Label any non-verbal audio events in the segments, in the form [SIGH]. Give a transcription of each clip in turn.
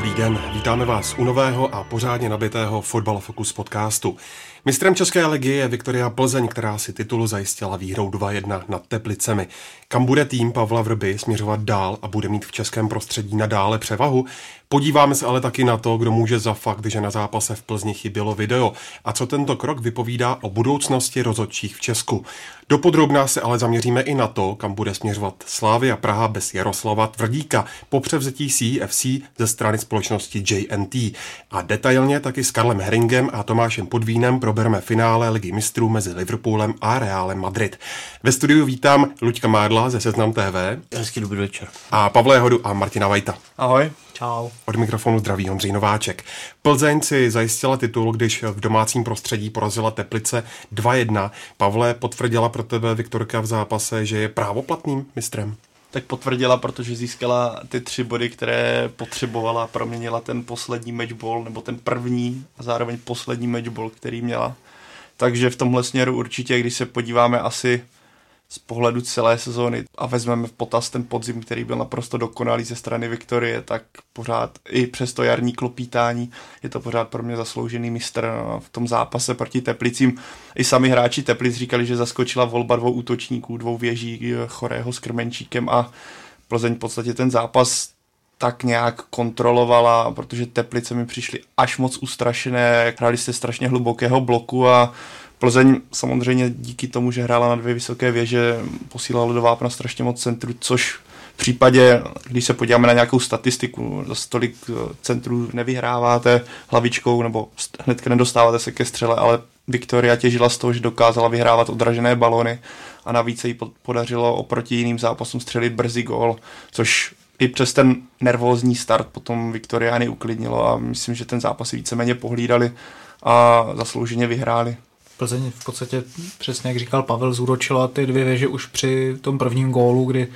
Dobrý den, vítáme vás u nového a pořádně nabitého Fotbal Focus podcastu. Mistrem České ligy je Viktoria Plzeň, která si titulu zajistila výhrou 2-1 nad Teplicemi. Kam bude tým Pavla Vrby směřovat dál a bude mít v českém prostředí nadále převahu? Podíváme se ale taky na to, kdo může za fakt, že na zápase v Plzni chybělo video a co tento krok vypovídá o budoucnosti rozhodčích v Česku. Dopodrobná se ale zaměříme i na to, kam bude směřovat Slávy a Praha bez Jaroslava Tvrdíka po převzetí CFC ze strany společnosti JNT. A detailně taky s Karlem Heringem a Tomášem Podvínem probereme finále Ligy mistrů mezi Liverpoolem a Realem Madrid. Ve studiu vítám Luďka Mádla ze Seznam TV. Hezký dobrý večer. A Pavla Jehodu a Martina Vajta. Ahoj. Čau. Od mikrofonu zdraví Ondřej Nováček. Plzeň si zajistila titul, když v domácím prostředí porazila Teplice 2-1. Pavle, potvrdila pro tebe Viktorka v zápase, že je právoplatným mistrem? Tak potvrdila, protože získala ty tři body, které potřebovala, proměnila ten poslední matchball, nebo ten první a zároveň poslední matchball, který měla. Takže v tomhle směru určitě, když se podíváme asi z pohledu celé sezóny a vezmeme v potaz ten podzim, který byl naprosto dokonalý ze strany Viktorie, tak pořád i přes to jarní klopítání je to pořád pro mě zasloužený mistr v tom zápase proti Teplicím. I sami hráči Teplic říkali, že zaskočila volba dvou útočníků, dvou věží Chorého s Krmenčíkem a Plzeň v podstatě ten zápas tak nějak kontrolovala, protože Teplice mi přišly až moc ustrašené, hráli jste strašně hlubokého bloku a Plzeň samozřejmě díky tomu, že hrála na dvě vysoké věže, posílala do vápna strašně moc centru, což v případě, když se podíváme na nějakou statistiku, za tolik eh, centrů nevyhráváte hlavičkou nebo hnedka nedostáváte se ke střele, ale Viktoria těžila z toho, že dokázala vyhrávat odražené balony a navíc se jí podařilo oproti jiným zápasům střelit brzy gól, což i přes ten nervózní start potom Viktoriány uklidnilo a myslím, že ten zápas víceméně pohlídali a zaslouženě vyhráli. Plzeň v podstatě, přesně jak říkal Pavel, zúročila ty dvě věže už při tom prvním gólu, kdy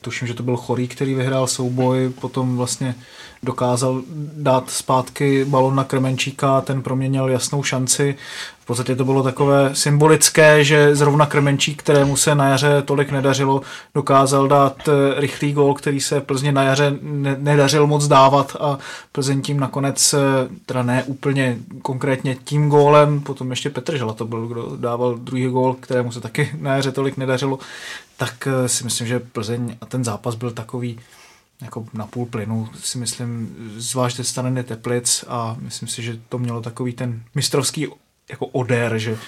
tuším, že to byl Chorý, který vyhrál souboj, potom vlastně dokázal dát zpátky balon na Krmenčíka, ten proměnil jasnou šanci. V podstatě to bylo takové symbolické, že zrovna Krmenčík, kterému se na jaře tolik nedařilo, dokázal dát eh, rychlý gol, který se Plzně na jaře nedařil moc dávat a Plzeň tím nakonec, eh, teda ne úplně konkrétně tím gólem, potom ještě Petr Žela to byl, kdo dával druhý gól, kterému se taky na jaře tolik nedařilo, tak eh, si myslím, že Plzeň a ten zápas byl takový, jako na půl plynu, si myslím, zvlášť ze strany Teplic a myslím si, že to mělo takový ten mistrovský jako odér, že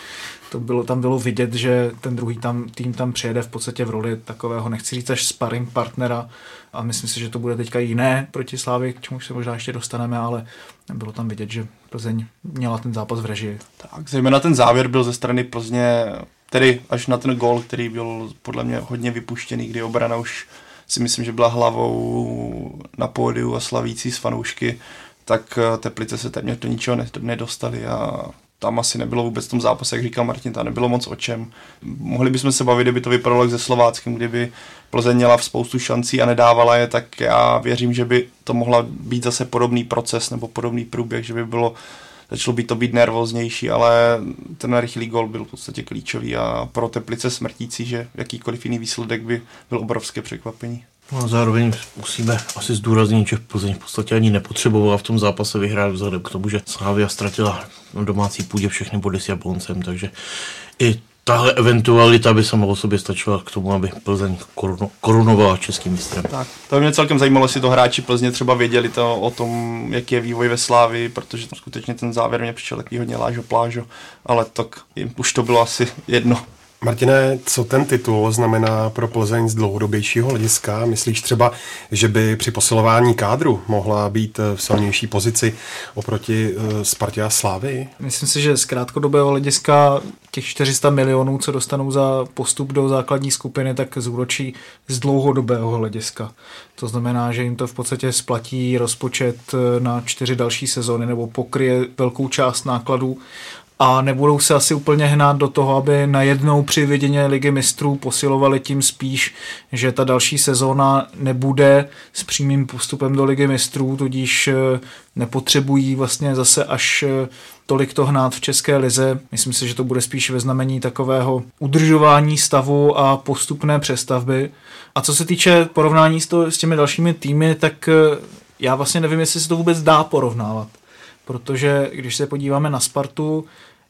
to bylo, tam bylo vidět, že ten druhý tam, tým tam přijede v podstatě v roli takového, nechci říct až sparring partnera a myslím si, že to bude teďka jiné proti Slávy, k čemu se možná ještě dostaneme, ale bylo tam vidět, že Plzeň měla ten zápas v režii. Tak, zejména ten závěr byl ze strany Plzně, tedy až na ten gol, který byl podle mě hodně vypuštěný, kdy obrana už si myslím, že byla hlavou na pódiu a slavící z fanoušky, tak eh, Teplice se téměř do ničeho nedostali a tam asi nebylo vůbec v tom zápase, jak říkal Martin, tam nebylo moc o čem. Mohli bychom se bavit, kdyby to vypadalo jak ze Slováckem, kdyby Plzeň měla v spoustu šancí a nedávala je, tak já věřím, že by to mohla být zase podobný proces nebo podobný průběh, že by bylo začalo by to být nervóznější, ale ten rychlý gol byl v podstatě klíčový a pro Teplice smrtící, že jakýkoliv jiný výsledek by byl obrovské překvapení. No a zároveň musíme asi zdůraznit, že Plzeň v podstatě ani nepotřebovala v tom zápase vyhrát vzhledem k tomu, že Slávia ztratila na domácí půdě všechny body s Jabloncem, takže i tahle eventualita by sama o sobě stačila k tomu, aby Plzeň koruno, korunovala českým mistrem. Tak, to by mě celkem zajímalo, jestli to hráči Plzně třeba věděli to o tom, jaký je vývoj ve Slávi, protože to skutečně ten závěr mě přišel takový hodně lážo plážo, ale tak jim už to bylo asi jedno. Martine, co ten titul znamená pro Plzeň z dlouhodobějšího hlediska? Myslíš třeba, že by při posilování kádru mohla být v silnější pozici oproti eh, Spartě a Slávy? Myslím si, že z krátkodobého hlediska těch 400 milionů, co dostanou za postup do základní skupiny, tak zúročí z dlouhodobého hlediska. To znamená, že jim to v podstatě splatí rozpočet eh, na čtyři další sezóny nebo pokryje velkou část nákladů a nebudou se asi úplně hnát do toho, aby najednou při vidění ligy mistrů posilovali tím spíš, že ta další sezóna nebude s přímým postupem do ligy mistrů, tudíž eh, nepotřebují vlastně zase až eh, tolik to hnát v České lize. Myslím si, že to bude spíš ve znamení takového udržování stavu a postupné přestavby. A co se týče porovnání s, to, s těmi dalšími týmy, tak eh, já vlastně nevím, jestli se to vůbec dá porovnávat. Protože když se podíváme na Spartu,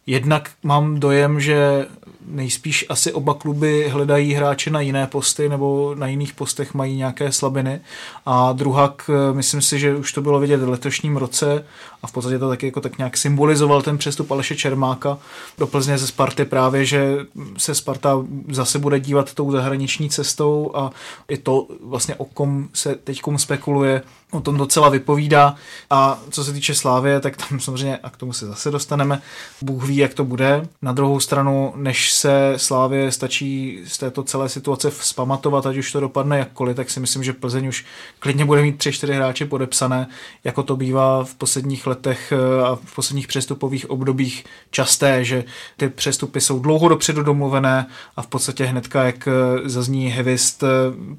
jednak mám dojem, že nejspíš asi oba kluby hledají hráče na jiné posty nebo na jiných postech mají nějaké slabiny. A druhá, myslím si, že už to bylo vidět v letošním roce a v podstatě to taky jako tak nějak symbolizoval ten přestup Aleše Čermáka do Plzně ze Sparty právě, že se Sparta zase bude dívat tou zahraniční cestou a i to vlastně o kom se teď spekuluje, o tom docela vypovídá. A co se týče Slávě, tak tam samozřejmě, a k tomu se zase dostaneme, Bůh ví, jak to bude. Na druhou stranu, než se Slávě stačí z této celé situace vzpamatovat, ať už to dopadne jakkoliv, tak si myslím, že Plzeň už klidně bude mít tři, čtyři hráče podepsané, jako to bývá v posledních letech eh, a v posledních přestupových obdobích časté, že ty přestupy jsou dlouho dopředu domluvené a v podstatě hnedka, jak eh, zazní hevist eh,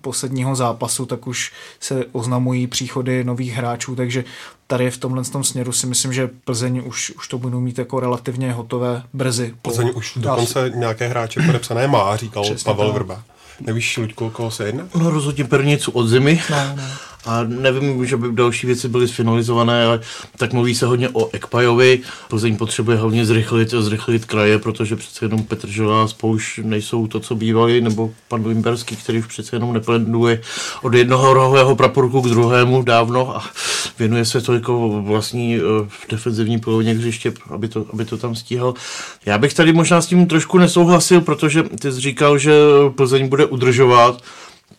posledního zápasu, tak už se oznamují příchody nových hráčů, takže tady v tomhle tom směru si myslím, že Plzeň už, už to budou mít jako relativně hotové brzy. Plzeň už dokonce nějaké hráče podepsané má, říkal Přesně Pavel Vrba. Nevíš, Luďko, koho se jedná? No rozhodně prvnicu od zimy. No, no a nevím, že by další věci byly sfinalizované, ale tak mluví se hodně o Ekpajovi. Plzeň potřebuje hlavně zrychlit, zrychlit kraje, protože přece jenom Petržová a Spouš nejsou to, co bývali, nebo pan Limberský, který už přece jenom nepleduje od jednoho rohového praporku k druhému dávno a věnuje se to jako vlastní uh, defenzivní polovině hřiště, aby to, aby to tam stíhal. Já bych tady možná s tím trošku nesouhlasil, protože ty jsi říkal, že Plzeň bude udržovat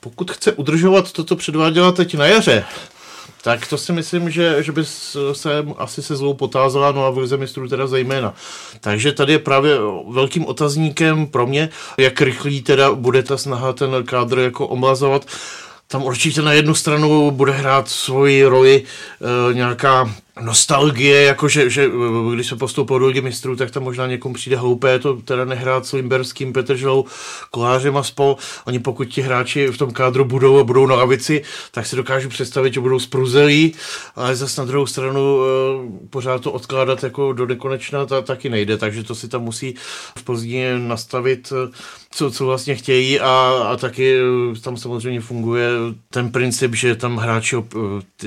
pokud chce udržovat to, co předváděla teď na jaře, tak to si myslím, že, že by se asi se zlou potázala, no a v Lize mistrů teda zejména. Takže tady je právě velkým otazníkem pro mě, jak rychlý teda bude ta snaha ten kádr jako omlazovat. Tam určitě na jednu stranu bude hrát svoji roli e, nějaká nostalgie, jako že, že když se postoupil do Ligy mistrů, tak tam možná někomu přijde hloupé to teda nehrát s Limberským, Petrželou, Kolářem a spol. Oni pokud ti hráči v tom kádru budou a budou na lavici, tak si dokážu představit, že budou spruzelí, ale zase na druhou stranu e, pořád to odkládat jako do nekonečna ta, taky nejde, takže to si tam musí v Plzni nastavit, eh, co, co vlastně chtějí a, a taky eh, tam samozřejmě funguje ten princip, že tam hráči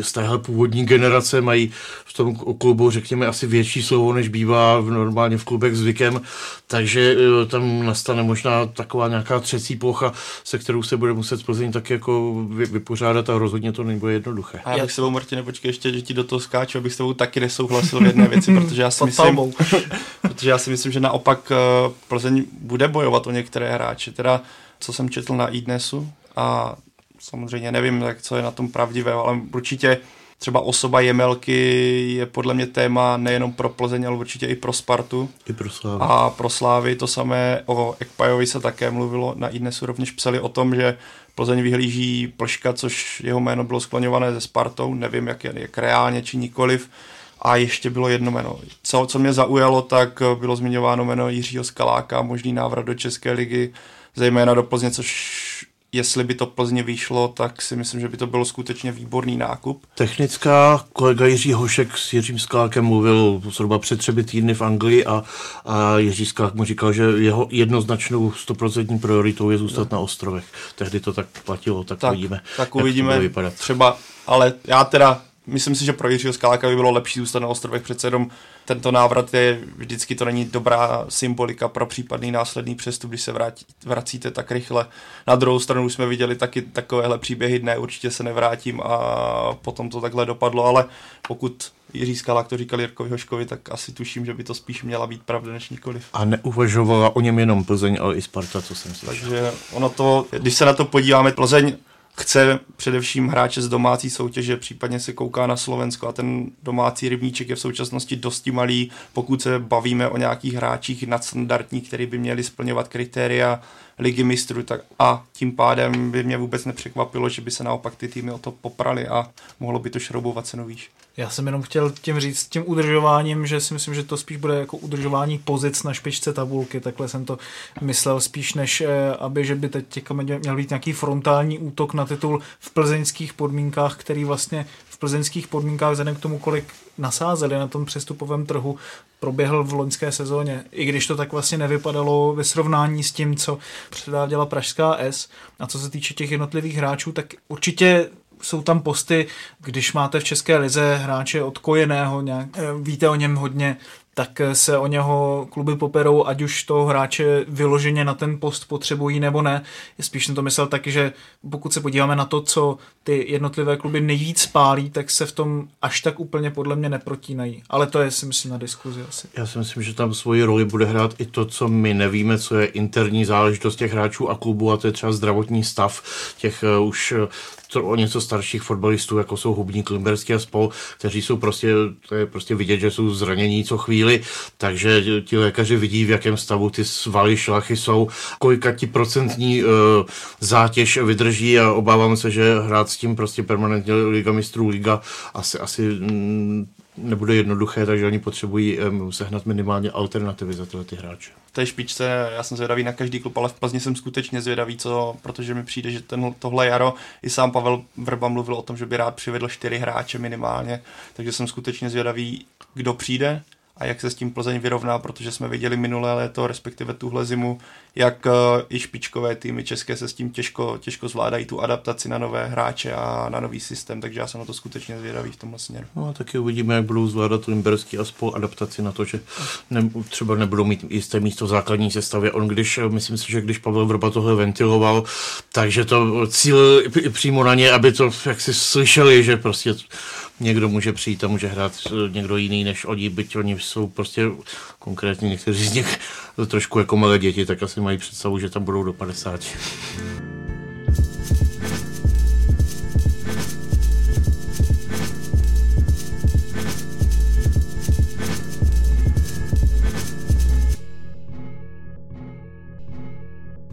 z téhle původní generace mají v tom klubu, řekněme, asi větší slovo, než bývá v, normálně v klubech zvykem, takže e, tam nastane možná taková nějaká třecí plocha, se kterou se bude muset Plzeň tak jako vypořádat a rozhodně to nebude jednoduché. A já bych s tebou, Martine, počkej ještě, že ti do toho skáču, abych s tebou taky nesouhlasil v jedné věci, [LAUGHS] protože já si myslím, [LAUGHS] protože já si myslím, že naopak e, Plzeň bude bojovat o některé hráče, teda co jsem četl na iDnesu a samozřejmě nevím, jak co je na tom pravdivé, ale určitě třeba osoba Jemelky je podle mě téma nejenom pro Plzeň, ale určitě i pro Spartu. I pro Slávy. A pro Slávy to samé o Ekpajovi se také mluvilo, na Idnesu rovněž psali o tom, že Plzeň vyhlíží Plška, což jeho jméno bylo skloňované ze Spartou, nevím jak, je, jak reálně či nikoliv. A ještě bylo jedno jméno. Co, co mě zaujalo, tak bylo zmiňováno jméno Jiřího Skaláka, možný návrat do České ligy, zejména do Plzně, což jestli by to Plzně vyšlo, tak si myslím, že by to bylo skutečně výborný nákup. Technická, kolega Jiří Hošek s Jiřím Skákem mluvil zhruba před třemi týdny v Anglii a, a Jiří Skák mu říkal, že jeho jednoznačnou stoprocentní prioritou je zůstat no. na ostrovech. Tehdy to tak platilo, tak, tak uvidíme. Tak uvidíme, třeba, ale já teda myslím si, že pro Jiřího Skaláka by bylo lepší zůstat na ostrovech, přece jenom tento návrat je vždycky to není dobrá symbolika pro případný následný přestup, když se vrátí, vracíte tak rychle. Na druhou stranu jsme viděli taky takovéhle příběhy, ne, určitě se nevrátím a potom to takhle dopadlo, ale pokud Jiří Skalák to říkal Jirkovi Hoškovi, tak asi tuším, že by to spíš měla být pravda než nikoliv. A neuvažovala o něm jenom Plzeň, ale i Sparta, co jsem slyšel. Takže ono to, když se na to podíváme, Plzeň chce především hráče z domácí soutěže, případně se kouká na Slovensko a ten domácí rybníček je v současnosti dosti malý, pokud se bavíme o nějakých hráčích nadstandardních, který by měli splňovat kritéria ligy mistrů, tak a tím pádem by mě vůbec nepřekvapilo, že by se naopak ty týmy o to poprali a mohlo by to šroubovat cenu výš. Já jsem jenom chtěl tím říct tím udržováním, že si myslím, že to spíš bude jako udržování pozic na špičce tabulky, takhle jsem to myslel spíš než, eh, aby, že by teď měl být nějaký frontální útok na titul v plzeňských podmínkách, který vlastně plzeňských podmínkách vzhledem k tomu, kolik nasázeli na tom přestupovém trhu, proběhl v loňské sezóně, i když to tak vlastně nevypadalo ve srovnání s tím, co předáděla Pražská S. A co se týče těch jednotlivých hráčů, tak určitě jsou tam posty, když máte v České lize hráče odkojeného, nějak, eh, víte o něm hodně, tak se o něho kluby poperou, ať už toho hráče vyloženě na ten post potřebují nebo ne. Spíš jsem to myslel tak, že pokud se podíváme na to, co ty jednotlivé kluby nejvíc pálí, tak se v tom až tak úplně podle mě neprotínají. Ale to je si myslím na diskuzi asi. Já si myslím, že tam svoji roli bude hrát i to, co my nevíme, co je interní záležitost těch hráčů a klubů a to je třeba zdravotní stav těch uh, už to o něco starších fotbalistů, jako jsou Hubník, Klimberský a spol, kteří jsou prostě, to je prostě vidět, že jsou zranění co chvíli, takže ti lékaři vidí, v jakém stavu ty svaly, šlachy jsou, kolika ti procentní uh, zátěž vydrží a obávám se, že hrát s tím prostě permanentně Liga mistrů Liga asi, asi mm, nebude jednoduché, takže oni potřebují um, sehnat minimálně alternativy za tyhle ty hráče. V té špičce, já jsem zvědavý na každý klub, ale v Plzni jsem skutečně zvědavý, co, protože mi přijde, že ten, tohle jaro i sám Pavel Vrba mluvil o tom, že by rád přivedl čtyři hráče minimálně, takže jsem skutečně zvědavý, kdo přijde a jak se s tím Plzeň vyrovná, protože jsme viděli minulé léto, respektive tuhle zimu, jak uh, i špičkové týmy české se s tím těžko, těžko zvládají tu adaptaci na nové hráče a na nový systém, takže já jsem na to skutečně zvědavý v tomhle směru. No a taky uvidíme, jak budou zvládat Limberský a spol adaptaci na to, že ne, třeba nebudou mít jisté místo v základní sestavě. On když, myslím si, že když Pavel Vrba tohle ventiloval, takže to cíl přímo na ně, aby to jak si slyšeli, že prostě někdo může přijít a může hrát někdo jiný než oni, byť oni jsou prostě konkrétně někteří z nich trošku jako malé děti, tak asi mají představu, že tam budou do 50.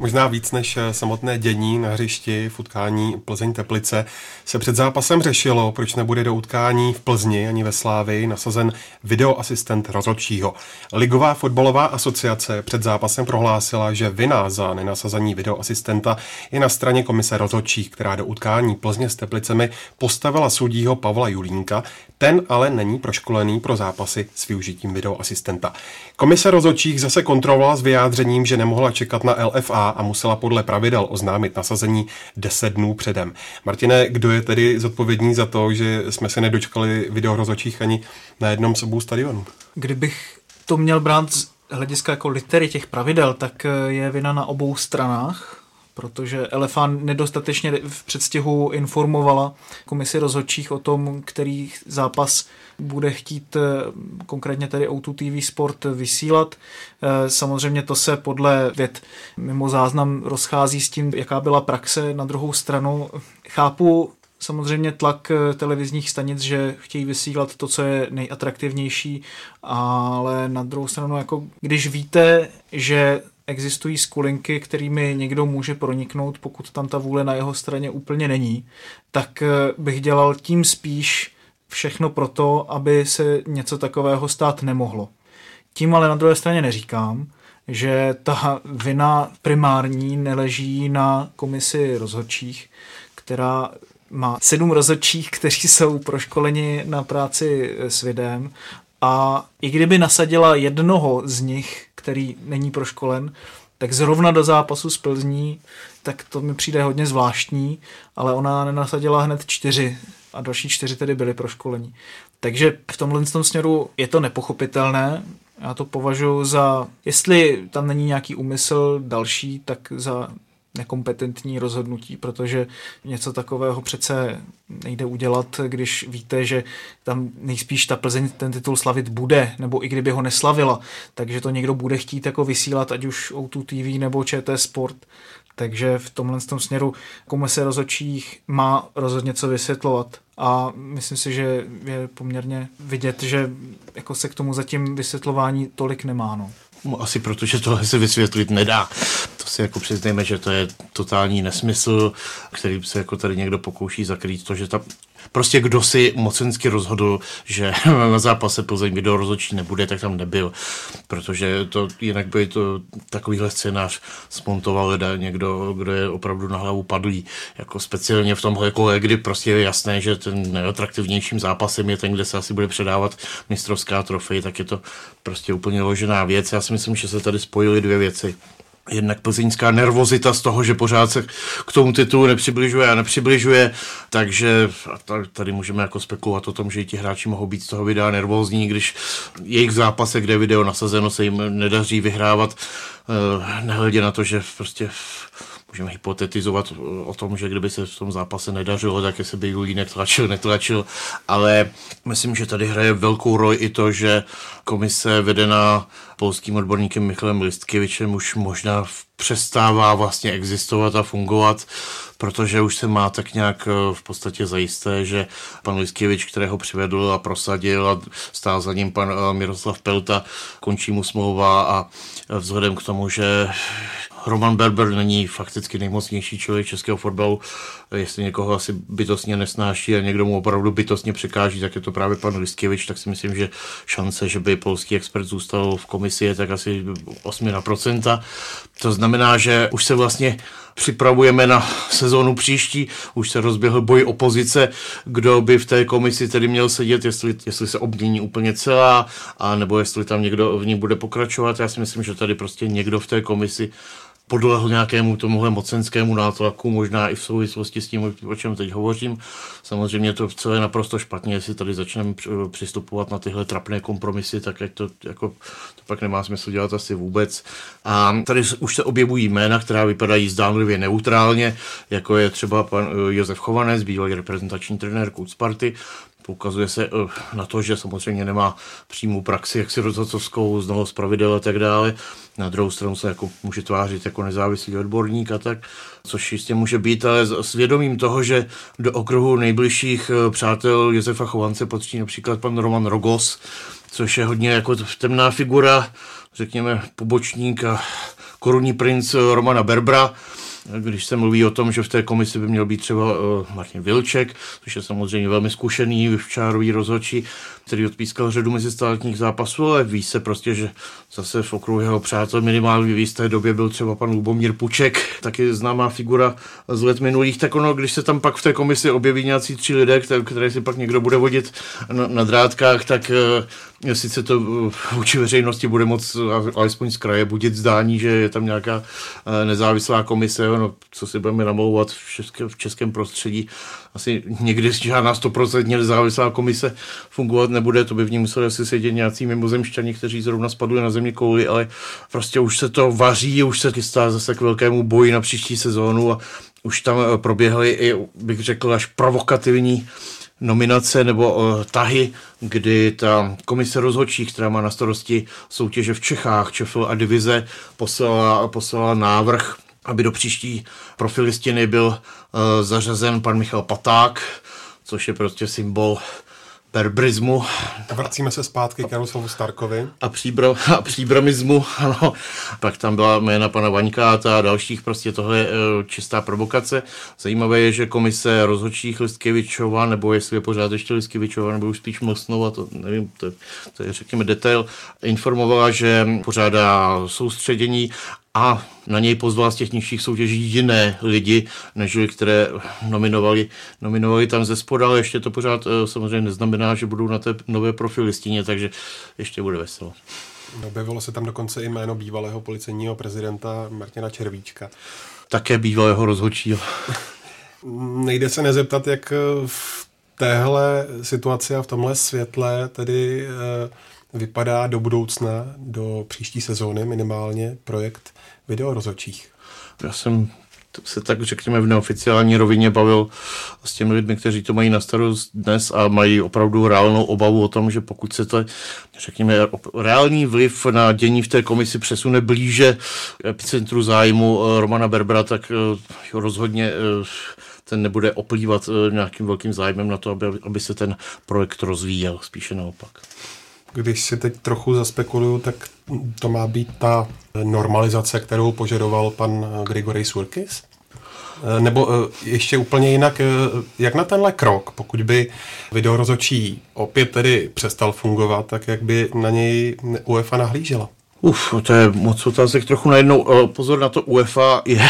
Možná víc než eh, samotné dění na hřišti v utkání Plzeň Teplice se před zápasem řešilo, proč nebude do utkání v Plzni ani ve Slávii nasazen videoasistent rozhodčího. Ligová fotbalová asociace před zápasem prohlásila, že vina za nenasazení videoasistenta je na straně komise rozhodčích, která do utkání Plzně s Teplicemi postavila soudího Pavla Julínka, ten ale není proškolený pro zápasy s využitím videoasistenta. Komise rozhodčích zase kontrolovala s vyjádřením, že nemohla čekat na LFA a musela podle pravidel oznámit nasazení 10 dnů předem. Martine, kdo je tedy zodpovědný za to, že jsme se nedočkali videorozočích ani na jednom z obou stadionů? Kdybych to měl brát z hlediska jako litery těch pravidel, tak je vina na obou stranách protože Elefant nedostatečně v předstihu informovala komisi rozhodčích o tom, který zápas bude chtít eh, konkrétně tedy O2 TV Sport vysílat. Eh, samozřejmě to se podle věd mimo záznam rozchází s tím, jaká byla praxe. Na druhou stranu chápu samozřejmě tlak eh, televizních stanic, že chtějí vysílat to, co je nejatraktivnější, ale na druhou stranu, jako když víte, že existují skulinky, kterými někdo může proniknout, pokud tam ta vůle na jeho straně úplně není, tak eh, bych dělal tím spíš všechno pro to, aby se něco takového stát nemohlo. Tím ale na druhé straně neříkám, že ta vina primární neleží na komisi rozhodčích, která má sedm rozhodčích, kteří jsou proškoleni na práci s videem a i kdyby nasadila jednoho z nich, který není proškolen, tak zrovna do zápasu s Plzní, tak to mi přijde hodně zvláštní, ale ona nenasadila hned čtyři a další čtyři tedy byly proškolení. Takže v tomhle tom směru je to nepochopitelné. Já to považuji za, jestli tam není nějaký úmysl další, tak za nekompetentní rozhodnutí, protože něco takového přece nejde udělat, když víte, že tam nejspíš ta Plzeň ten titul slavit bude, nebo i kdyby ho neslavila, takže to někdo bude chtít jako vysílat, ať už O2 TV nebo ČT Sport. Takže v tomhle tom směru komise rozhodčích má rozhodně co vysvětlovat. A myslím si, že je poměrně vidět, že jako se k tomu zatím vysvětlování tolik nemá. No. No, asi protože tohle se vysvětlit nedá. To si jako přiznejme, že to je totální nesmysl, který se jako tady někdo pokouší zakrýt to, že ta prostě kdo si mocensky rozhodl, že [LAUGHS] na zápase Plzeň video rozhodčí nebude, tak tam nebyl, protože to jinak by to takovýhle scénář smontoval leda někdo, kdo je opravdu na hlavu padlý, jako speciálně v tomhle kole, kdy prostě je jasné, že ten nejatraktivnějším zápasem je ten, kde se asi bude předávat mistrovská trofej, tak je to prostě úplně ložená věc. Já si myslím, že se tady spojily dvě věci jednak plzeňská nervozita z toho, že pořád se k tomu titulu nepřibližuje a nepřibližuje, takže tady můžeme jako spekulovat o tom, že ti hráči mohou být z toho videa nervózní, když jejich zápase, kde video nasazeno, se jim nedaří vyhrávat, eh, nehledě na to, že prostě můžeme hypotetizovat o tom, že kdyby se v tom zápase nedařilo, tak se by Julínek tlačil, [LAUGHS] netlačil, ale myslím, že tady hraje velkou roli i to, že komise vedená polským odborníkem Michalem Listkevičem už možná přestává vlastně existovat a fungovat, protože už se má tak nějak eh, v podstatě zajisté, že pan Listkevič, kterého přivedl a prosadil a stál za ním pan eh, Miroslav Pelta, končí mu smlouva a vzhledem k tomu, že Roman Berber není fakticky nejmocnější člověk českého fotbalu. Jestli někoho asi bytostně nesnáší a někdo mu opravdu bytostně překáží, tak je to právě pan Listkevič, tak si myslím, že šance, že by polský expert zůstal v komisi je tak asi 8%. To znamená, že už se vlastně připravujeme na sezónu příští, už se rozběhl boj opozice, kdo by v té komisi tedy měl sedět, jestli, jestli se obmění úplně celá, a nebo jestli tam někdo v ní bude pokračovat. Já si myslím, že tady prostě někdo v té komisi podlehl nějakému tomuhle mocenskému nátlaku, možná i v souvislosti s tím, o čem teď hovořím. Samozřejmě to celé naprosto špatně, jestli tady začneme přistupovat na tyhle trapné kompromisy, tak jak to, jako, to pak nemá smysl dělat asi vůbec. A tady už se objevují jména, která vypadají zdánlivě neutrálně, jako je třeba pan eh, Josef Chovanec, bývalý reprezentační trenér Kud Poukazuje se eh, na to, že samozřejmě nemá přímou praxi, jak si rozhodcovskou, znalost pravidel a tak dále. Na druhou stranu se jako může tvářit jako nezávislý odborník a tak, což jistě může být, ale s vědomím toho, že do okruhu nejbližších eh, přátel Josefa Chovance patří například pan Roman Rogos, což je hodně jako temná figura, řekněme pobočník a korunní princ Romana Berbra, když se mluví o tom, že v té komisi by měl být třeba uh, Martin Vilček, což je samozřejmě velmi zkušený včárový rozhodčí, který odpískal řadu mezistátních zápasů, ale ví se prostě, že zase v okruhu jeho přátel minimálně v jisté době byl třeba pan Lubomír Puček, taky známá figura z let minulých, tak ono, když se tam pak v té komisi objeví nějací tři lidé, které, si pak někdo bude vodit na, na drátkách, tak uh, sice to uh, vůči veřejnosti bude moc alespoň z kraje budit zdání, že je tam nějaká uh, nezávislá komise, no, co si budeme namlouvat v, české, v českém prostředí, asi někdy žádná stoprocentně nezávislá komise fungovat nebude, to by v ní museli asi sedět nějací mimozemšťani, kteří zrovna spadli na země kouli, ale prostě už se to vaří, už se chystá zase k velkému boji na příští sezónu a už tam eh, proběhly i, bych řekl, až provokativní nominace nebo uh, tahy, kdy ta komise rozhodčí, která má na starosti soutěže v Čechách, Čefl a divize, poslala, poslala návrh aby do příští profilistiny byl uh, zařazen pan Michal Paták, což je prostě symbol berbrismu. Vracíme se zpátky k Jaroslavu Starkovi. A, příbro, a příbromismu, ano. Pak tam byla jména pana Vaňkáta a dalších, prostě tohle je uh, čistá provokace. Zajímavé je, že komise rozhodčích Listkevičova, nebo jestli je pořád ještě Listkevičova, nebo už spíš Mlsnova, to nevím, to, to je řekněme detail, informovala, že pořádá soustředění a na něj pozval z těch nižších soutěží jiné lidi, než které nominovali, nominovali tam ze spoda, ale ještě to pořád eh, samozřejmě neznamená, že budou na té nové profilistině, takže ještě bude veselo. Objevilo se tam dokonce i jméno bývalého policejního prezidenta Martina Červíčka. Také bývalého rozhodčího. [LAUGHS] Nejde se nezeptat, jak v téhle situaci a v tomhle světle tedy eh, vypadá do budoucna, do příští sezóny minimálně projekt video rozhodčích. Já jsem se tak řekněme v neoficiální rovině bavil s těmi lidmi, kteří to mají na starost dnes a mají opravdu reálnou obavu o tom, že pokud se to, řekněme, reální vliv na dění v té komisi přesune blíže epicentru zájmu eh, Romana Berbera, tak eh, rozhodně eh, ten nebude oplývat nějakým velkým zájmem na to, aby, aby se ten projekt rozvíjel, spíše naopak. Když si teď trochu zaspekuluju, tak to má být ta normalizace, kterou požadoval pan Grigory Surkis? Eh, nebo eh, ještě úplně jinak, jak na tenhle krok, pokud by videorozočí opět tedy přestal fungovat, tak jak by na něj UEFA nahlížela? Uf, to je moc otázek trochu najednou. Eh, pozor na to, UEFA je,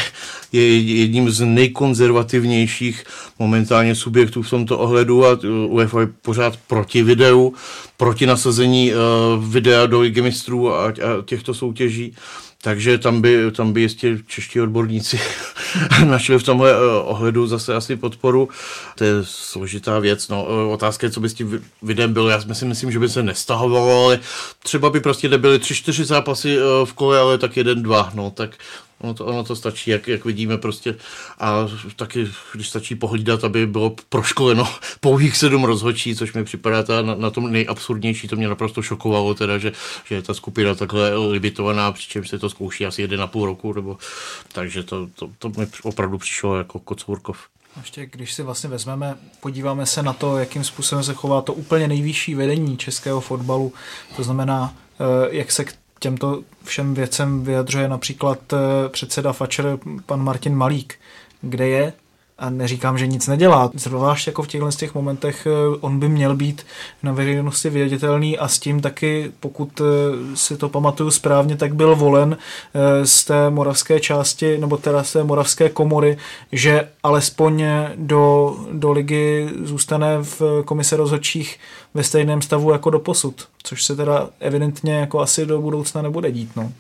je jedním z nejkonzervativnějších momentálně subjektů v tomto ohledu a eh, UEFA je pořád proti videu, proti nasazení uh, videa do ligy mistrů a těchto soutěží. Takže tam by, tam by jistě čeští odborníci [LAUGHS] našli v tomhle uh, ohledu zase asi podporu. To je složitá věc. No. Uh, otázka je, co by s tím videem bylo. Já si myslím, že by se nestahovalo, ale třeba by prostě nebyly tři, čtyři zápasy uh, v kole, ale tak jeden, dva. No, tak Ono to, ono to stačí, jak, jak vidíme prostě. A taky, když stačí pohlídat, aby bylo proškoleno [LAUGHS] pouhých sedm rozhodčí, což mi připadá ta, na, na, tom nejabsurdnější, to mě naprosto šokovalo, teda, že, že je ta skupina takhle limitovaná, přičemž se to zkouší asi jeden a půl roku, nebo, takže to, to, to mi opravdu přišlo jako kocourkov. Ještě když si vlastně vezmeme, podíváme se na to, jakým způsobem se chová to úplně nejvyšší vedení českého fotbalu, to znamená, eh, jak se k těmto všem věcem vyjadřuje například eh, předseda Fatscher, pan Martin Malík, kde je a neříkám, že nic nedělá. Zvlášť jako v těchto těch momentech eh, on by měl být na veřejnosti vědětelný a s tím taky, pokud eh, si to pamatuju správně, tak byl volen z té moravské části, nebo teda z té moravské komory, že alespoň do, do ligy zůstane v komise rozhodčích ve stejném stavu jako do posud, což se teda evidentně jako asi do budoucna nebude dít. No.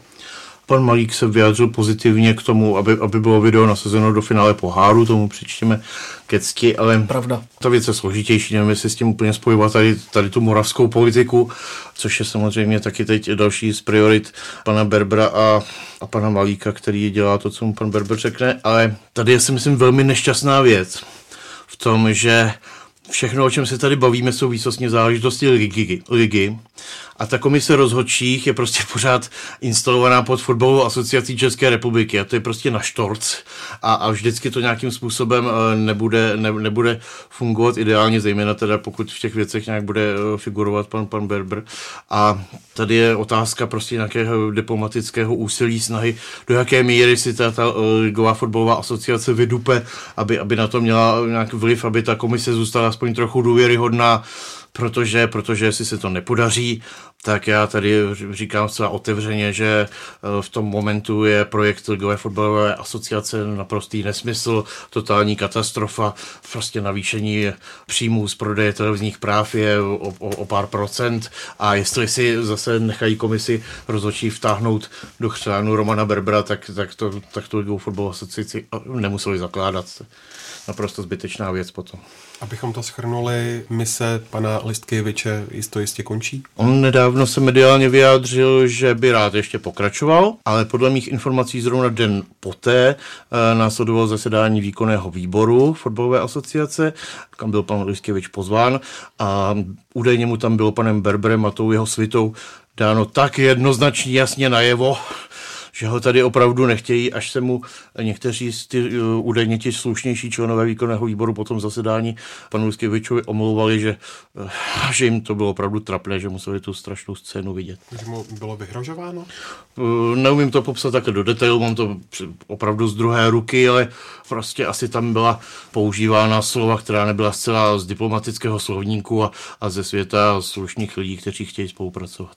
Pan Malík se vyjádřil pozitivně k tomu, aby, aby bylo video nasazeno do finále poháru, tomu přečteme ke cti, ale Pravda. ta věc je složitější, nevím, jestli s tím úplně spojovat tady, tady tu moravskou politiku, což je samozřejmě taky teď další z priorit pana Berbra a, a pana Malíka, který dělá to, co mu pan Berber řekne, ale tady je si myslím velmi nešťastná věc v tom, že všechno, o čem se tady bavíme, jsou výsostně záležitosti ligy, ligy a ta komise rozhodčích je prostě pořád instalovaná pod fotbalovou asociací České republiky a to je prostě na štorc a, a vždycky to nějakým způsobem eh, nebude, ne, nebude fungovat ideálně, zejména teda pokud v těch věcech nějak bude eh, figurovat pan, pan Berber. A tady je otázka prostě nějakého diplomatického úsilí, snahy, do jaké míry si ta, ta eh, ligová fotbalová asociace vydupe, aby, aby na to měla nějaký vliv, aby ta komise zůstala aspoň trochu důvěryhodná, protože, protože jestli se to nepodaří, tak já tady říkám zcela otevřeně, že eh, v tom momentu je projekt Ligové fotbalové asociace naprostý nesmysl, totální katastrofa, prostě navýšení příjmů z prodeje televizních práv je o, o, o pár procent a jestli si zase nechají komisi rozhodčí vtáhnout do chřánu Romana Berbera, tak, tak, to, tak to Ligovou fotbalovou asociaci nemuseli zakládat. Naprosto zbytečná věc potom. Abychom to schrnuli, mise pana Listkeviče jisto jistě končí? On nedávno se mediálně vyjádřil, že by rád ještě pokračoval, ale podle mých informací zrovna den poté e, následovalo zasedání výkonného výboru fotbalové asociace, kam byl pan Listkevič pozván a údajně mu tam bylo panem Berberem a tou jeho svitou dáno tak jednoznačně jasně najevo, že ho tady opravdu nechtějí, až se mu někteří z ty uh, údajně ti slušnější členové výkonného výboru po tom zasedání panu Luskevičovi omlouvali, že, uh, že jim to bylo opravdu trapné, že museli tu strašnou scénu vidět. Že mu bylo vyhrožováno? Uh, neumím to popsat takhle do detailu, mám to opravdu z druhé ruky, ale prostě asi tam byla používána slova, která nebyla zcela z diplomatického slovníku a, a ze světa slušných lidí, kteří chtějí spolupracovat.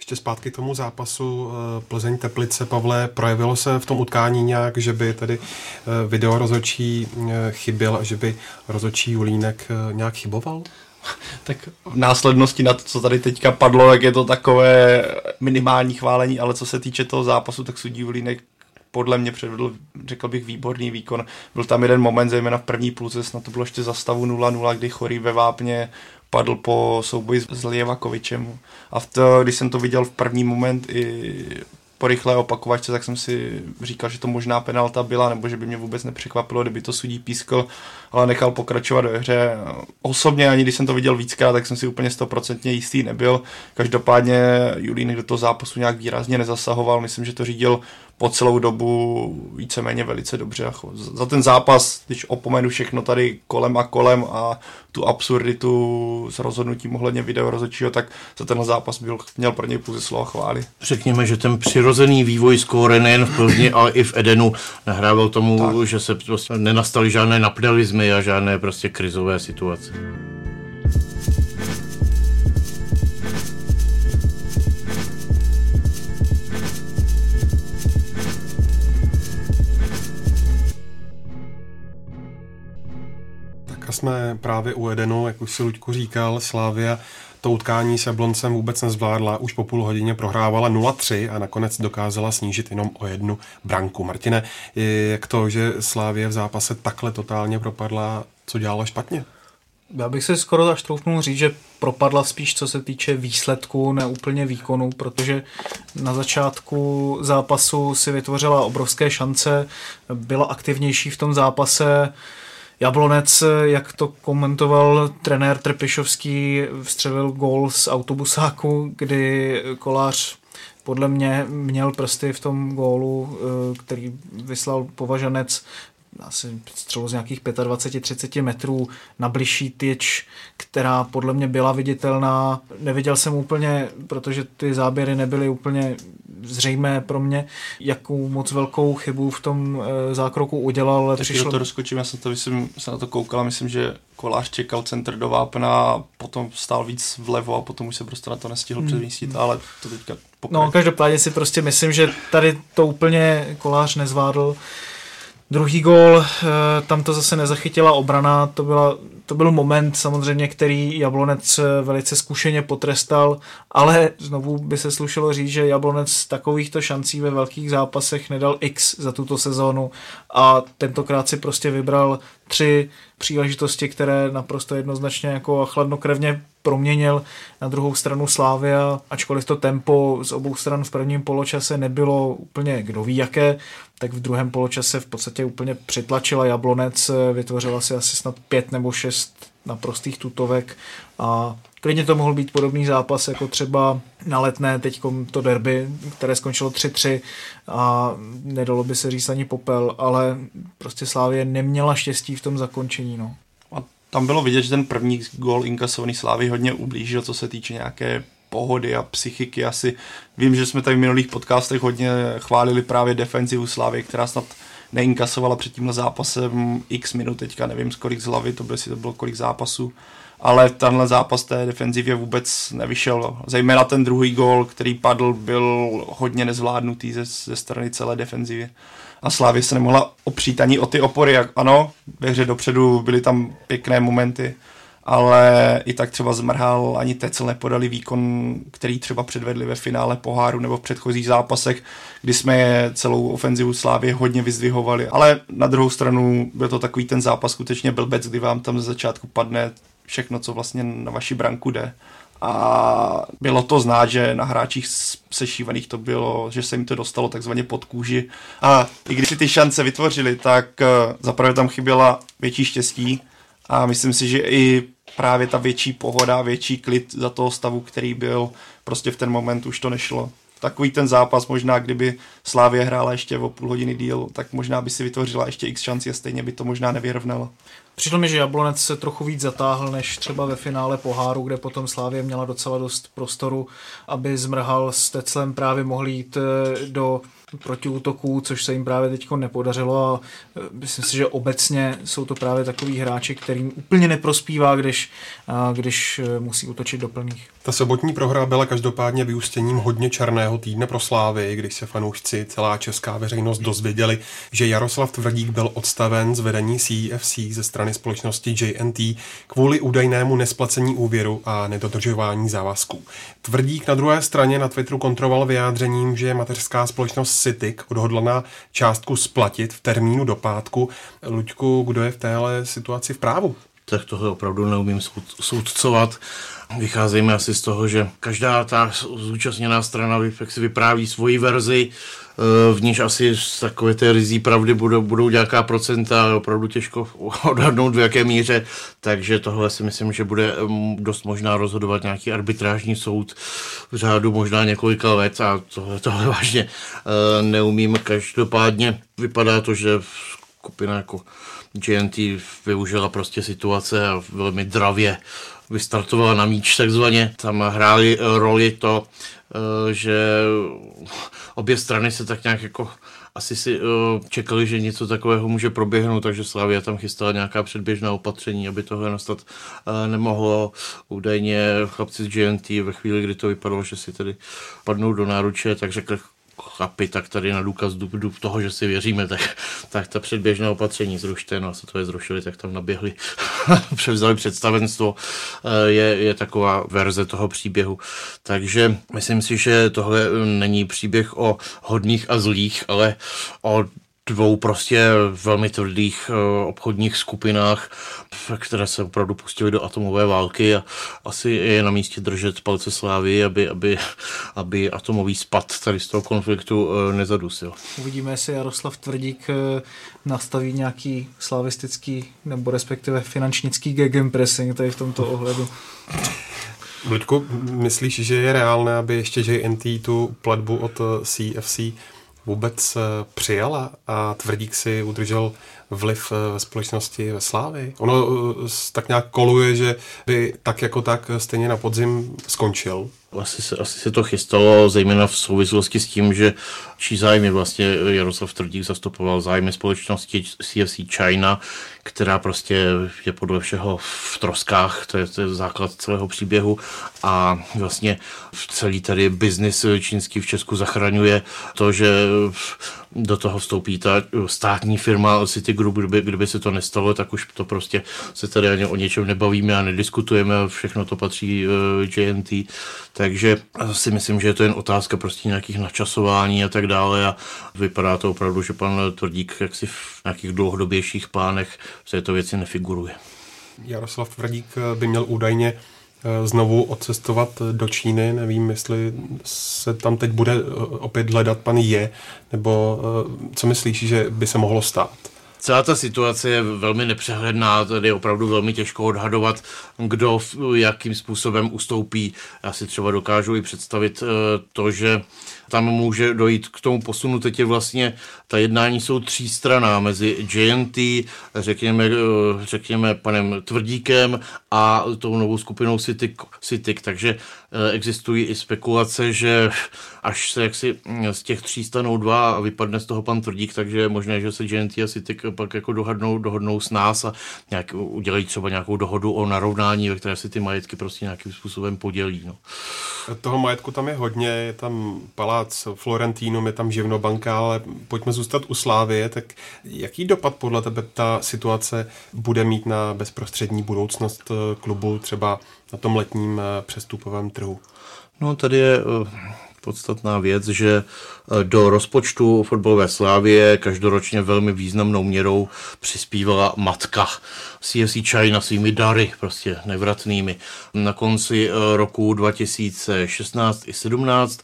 Ještě zpátky k tomu zápasu eh, Plzeň Teplice, Pavle, projevilo se v tom utkání nějak, že by tedy eh, video rozhodčí eh, chyběl a že by rozhodčí Julínek nějak chyboval? [LAUGHS] tak v následnosti na to, co tady teďka padlo, tak je to takové minimální chválení, ale co se týče toho zápasu, tak sudí Julínek podle mě předvedl, řekl bych, výborný výkon. Byl tam jeden moment, zejména v první půlce, snad to bylo ještě za stavu 0-0, kdy Chorý ve Vápně padl po souboji s Lievakovičem. A v to, když jsem to viděl v první moment i po rychlé opakovačce, tak jsem si říkal, že to možná penalta byla, nebo že by mě vůbec nepřekvapilo, kdyby to sudí pískl, ale nechal pokračovat ve hře. Osobně, ani když jsem to viděl víckrát, tak jsem si úplně stoprocentně jistý nebyl. Každopádně Julínek do toho zápasu nějak výrazně nezasahoval, myslím, že to řídil po celou dobu víceméně velice dobře. Za ten zápas, když opomenu všechno tady kolem a kolem a tu absurditu s rozhodnutím ohledně video rozhodčího, tak za ten zápas byl, měl pro něj pouze slova chvály. Řekněme, že ten přirozený vývoj skóre nejen v Plzni, ale i v Edenu nahrával tomu, tak. že se prostě nenastaly žádné napdalizmy a žádné prostě krizové situace. Jsme právě u Edenu, jak už si Luďku říkal, Slávia to utkání se Bloncem vůbec nezvládla, už po půl hodině prohrávala 0-3 a nakonec dokázala snížit jenom o jednu branku. Martine, jak to, že Slávie v zápase takhle totálně propadla, co dělala špatně? Já bych se skoro až troufnul říct, že propadla spíš co se týče výsledku, ne úplně výkonu, protože na začátku zápasu si vytvořila obrovské šance, byla aktivnější v tom zápase, Jablonec, jak to komentoval trenér Trpišovský, vstřelil gól z autobusáku, kdy kolář podle mě měl prsty v tom gólu, eh, který vyslal považanec asi střelu z nějakých 25-30 metrů na bližší tyč, která podle mě byla viditelná. Neviděl jsem úplně, protože ty záběry nebyly úplně zřejmé pro mě, jakou moc velkou chybu v tom e, zákroku udělal. Ale tak přišlo... to rozkočím, já jsem, to, myslím, jsem na to koukal, myslím, že Kolář čekal centr do vápna, potom stál víc vlevo a potom už se prostě na to nestihl hmm. předmístit, ale to teďka pokrač. No, každopádně si prostě myslím, že tady to úplně Kolář nezvládl. Druhý gól, eh, tam to zase nezachytila obrana, to, byla, to byl moment samozřejmě, který Jablonec eh, velice zkušeně potrestal, ale znovu by se slušelo říct, že Jablonec takovýchto šancí ve velkých zápasech nedal x za tuto sezónu a tentokrát si prostě vybral tři příležitosti, které naprosto jednoznačně jako chladnokrevně proměnil. Na druhou stranu Slávia, ačkoliv to tempo z obou stran v prvním poločase nebylo úplně kdo ví jaké, tak v druhém poločase v podstatě úplně přitlačila Jablonec, vytvořila si asi snad pět nebo šest naprostých tutovek a klidně to mohl být podobný zápas jako třeba na letné teď to derby, které skončilo 3-3 a nedalo by se říct ani popel, ale prostě Slávě neměla štěstí v tom zakončení. No. A tam bylo vidět, že ten první gol inkasovaný Slávy hodně ublížil, co se týče nějaké pohody a psychiky. Asi vím, že jsme tady v minulých podcastech hodně chválili právě defenzivu Slávy, která snad neinkasovala před tímhle zápasem x minut, teďka nevím z kolik z hlavy, to bylo, to bylo kolik zápasů, ale tenhle zápas té defenzivě vůbec nevyšel. Zejména ten druhý gol, který padl, byl hodně nezvládnutý ze, ze strany celé defenzivy. A Slávě se nemohla opřít ani o ty opory. Jak, ano, ve hře dopředu byly tam pěkné momenty, ale i tak třeba zmrhal, ani Tecel nepodali výkon, který třeba předvedli ve finále poháru nebo v předchozích zápasech, kdy jsme celou ofenzivu Slávy hodně vyzdvihovali, ale na druhou stranu byl to takový ten zápas skutečně blbec, kdy vám tam ze začátku padne všechno, co vlastně na vaši branku jde. A bylo to znát, že na hráčích sešívaných to bylo, že se jim to dostalo takzvaně pod kůži. A i když si ty šance vytvořili, tak eh, zaprvé tam chyběla větší štěstí, a myslím si, že i právě ta větší pohoda, větší klid za toho stavu, který byl, prostě v ten moment už to nešlo. Takový ten zápas možná, kdyby Slávě hrála ještě o půl hodiny díl, tak možná by si vytvořila ještě x šanci a stejně by to možná nevyrovnalo. Přišlo mi, že Jablonec se trochu víc zatáhl než třeba ve finále poháru, kde potom Slávě měla docela dost prostoru, aby zmrhal s Teclem právě mohli jít eh, do protiútoků, což se jim právě teď nepodařilo a e, myslím si, že obecně jsou to právě takový hráči, kterým úplně neprospívá, když, když e, musí útočit do plných. Ta sobotní prohra byla každopádně vyústěním hodně černého týdne pro Slávy, když se fanoušci, celá česká veřejnost dozvěděli, že Jaroslav Tvrdík byl odstaven z vedení CFC ze strany společnosti JNT kvůli údajnému nesplacení úvěru a nedodržování závazků. Tvrdík na druhé straně na Twitteru kontroval vyjádřením, že mateřská společnost Citic odhodlaná částku splatit v termínu do pátku. Luďku, kdo je v téhle situaci v právu? Tak tohle opravdu neumím soudcovat. Vycházejme asi z toho, že každá ta zúčastněná strana si vypráví svoji verzi. V níž asi z takové té rizí pravdy budou, budou nějaká procenta, opravdu těžko [LAUGHS] odhadnout v jaké míře, takže tohle si myslím, že bude dost možná rozhodovat nějaký arbitrážní soud v řádu možná několika let a tohle, tohle [LAUGHS] vážně neumím. Každopádně vypadá to, že skupina jako GNT využila prostě situace a velmi dravě vystartovala na míč takzvaně. Tam hráli roli to, eh, že obě strany se tak nějak jako asi si uh, čekali, že něco takového může proběhnout, takže Slavia tam chystala nějaká předběžná opatření, aby tohle nastat uh, nemohlo. Údajně chlapci z GNT ve chvíli, kdy to vypadalo, že si tedy padnou do náruče, tak řekli, chlapi, tak tady na důkaz toho, že si věříme, tak, tak ta předběžné opatření zrušte, no a se to je zrušili, tak tam naběhli, [LAUGHS] převzali představenstvo, eh, je, je taková verze toho příběhu. Takže myslím si, že tohle není příběh o hodných a zlých, ale o dvou prostě velmi tvrdých eh, obchodních skupinách, které se opravdu pustily do atomové války a asi je na místě držet palce slávy, aby, aby, aby atomový spad tady z toho konfliktu eh, nezadusil. Uvidíme, jestli Jaroslav Tvrdík eh, nastaví nějaký slavistický nebo respektive finančnický gegenpressing tady v tomto ohledu. Ludku, myslíš, že je reálné, aby ještě JNT tu platbu od CFC vůbec eh, přijala a Tvrdík si udržel vliv eh, ve společnosti ve Slávy. Ono eh, tak nějak koluje, že by tak jako tak stejně na podzim skončil. Asi se, asi se to chystalo, zejména v souvislosti s tím, že čí zájmy vlastně Jaroslav Tvrdík zastupoval zájmy společnosti CFC China, která prostě je podle všeho v troskách, to je, to je základ celého příběhu a vlastně celý tady biznis čínský v Česku zachraňuje to, že do toho vstoupí ta státní firma City Group, kdyby, kdyby se to nestalo, tak už to prostě se tady ani o něčem nebavíme a nediskutujeme, všechno to patří uh, eh, JNT, takže si myslím, že je to jen otázka prostě nějakých načasování a tak dále a vypadá to opravdu, že pan Tvrdík jaksi v nějakých dlouhodobějších plánech v této věci nefiguruje. Jaroslav Tvrdík by měl údajně Eh, znovu odcestovat do Číny. Nevím, jestli se tam teď bude eh, opět hledat pan Je, nebo eh, co myslíš, že by se mohlo stát? Celá ta situace je velmi nepřehledná, tady je opravdu velmi těžko odhadovat, kdo jakým způsobem ustoupí. Já si třeba dokážu i představit to, že tam může dojít k tomu posunu. Teď je vlastně, ta jednání jsou třístraná mezi JNT, řekněme, eh, řekněme panem Tvrdíkem a tou novou skupinou Citic, takže eh, existují i spekulace, že až se jaksi hm, z těch tří stanou dva a vypadne z toho pan Tvrdík, takže je možné, že se GNT a Citic pak jako dohodnou, dohodnou s nás a nějak udělají třeba nějakou dohodu o narovnání, ve které si ty majetky prostě nějakým způsobem podělí. No. Toho majetku tam je hodně, je tam palác Florentínum, je tam živnobanka, ale pojďme zůstat u Slávie, tak jaký dopad podle tebe ta situace bude mít na bezprostřední budoucnost eh, klubu třeba na tom letním eh, přestupovém trhu? No tady je eh, podstatná věc, že eh, do rozpočtu fotbalové slávě každoročně velmi významnou měrou přispívala matka CFC China svými dary, prostě nevratnými. Na konci eh, roku 2016 i 17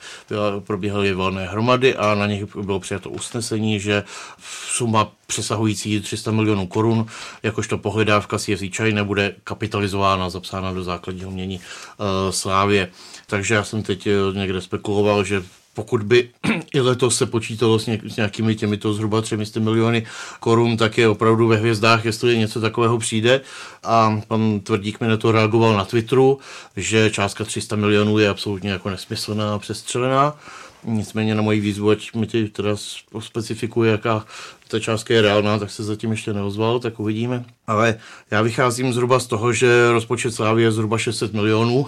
probíhaly valné hromady a na nich bylo přijato usnesení, že suma přesahující 300 milionů korun, jakožto pohledávka CFC China bude kapitalizována, zapsána do základního mění uh, Slávě. Takže já jsem teď eh, někde spekuloval, že pokud by [CLEARS THROAT] i letos se počítalo s, nějakými těmito zhruba 300 miliony korun, tak je opravdu ve hvězdách, jestli něco takového přijde. A pan Tvrdík mi na to reagoval na Twitteru, že částka 300 milionů je absolutně jako nesmyslná a přestřelená. Nicméně na moji výzvu, ať mi ti teda specifikuje, jaká ta částka je reálná, tak se zatím ještě neozval, tak uvidíme. Ale já vycházím zhruba z toho, že rozpočet Slávy je zhruba 600 milionů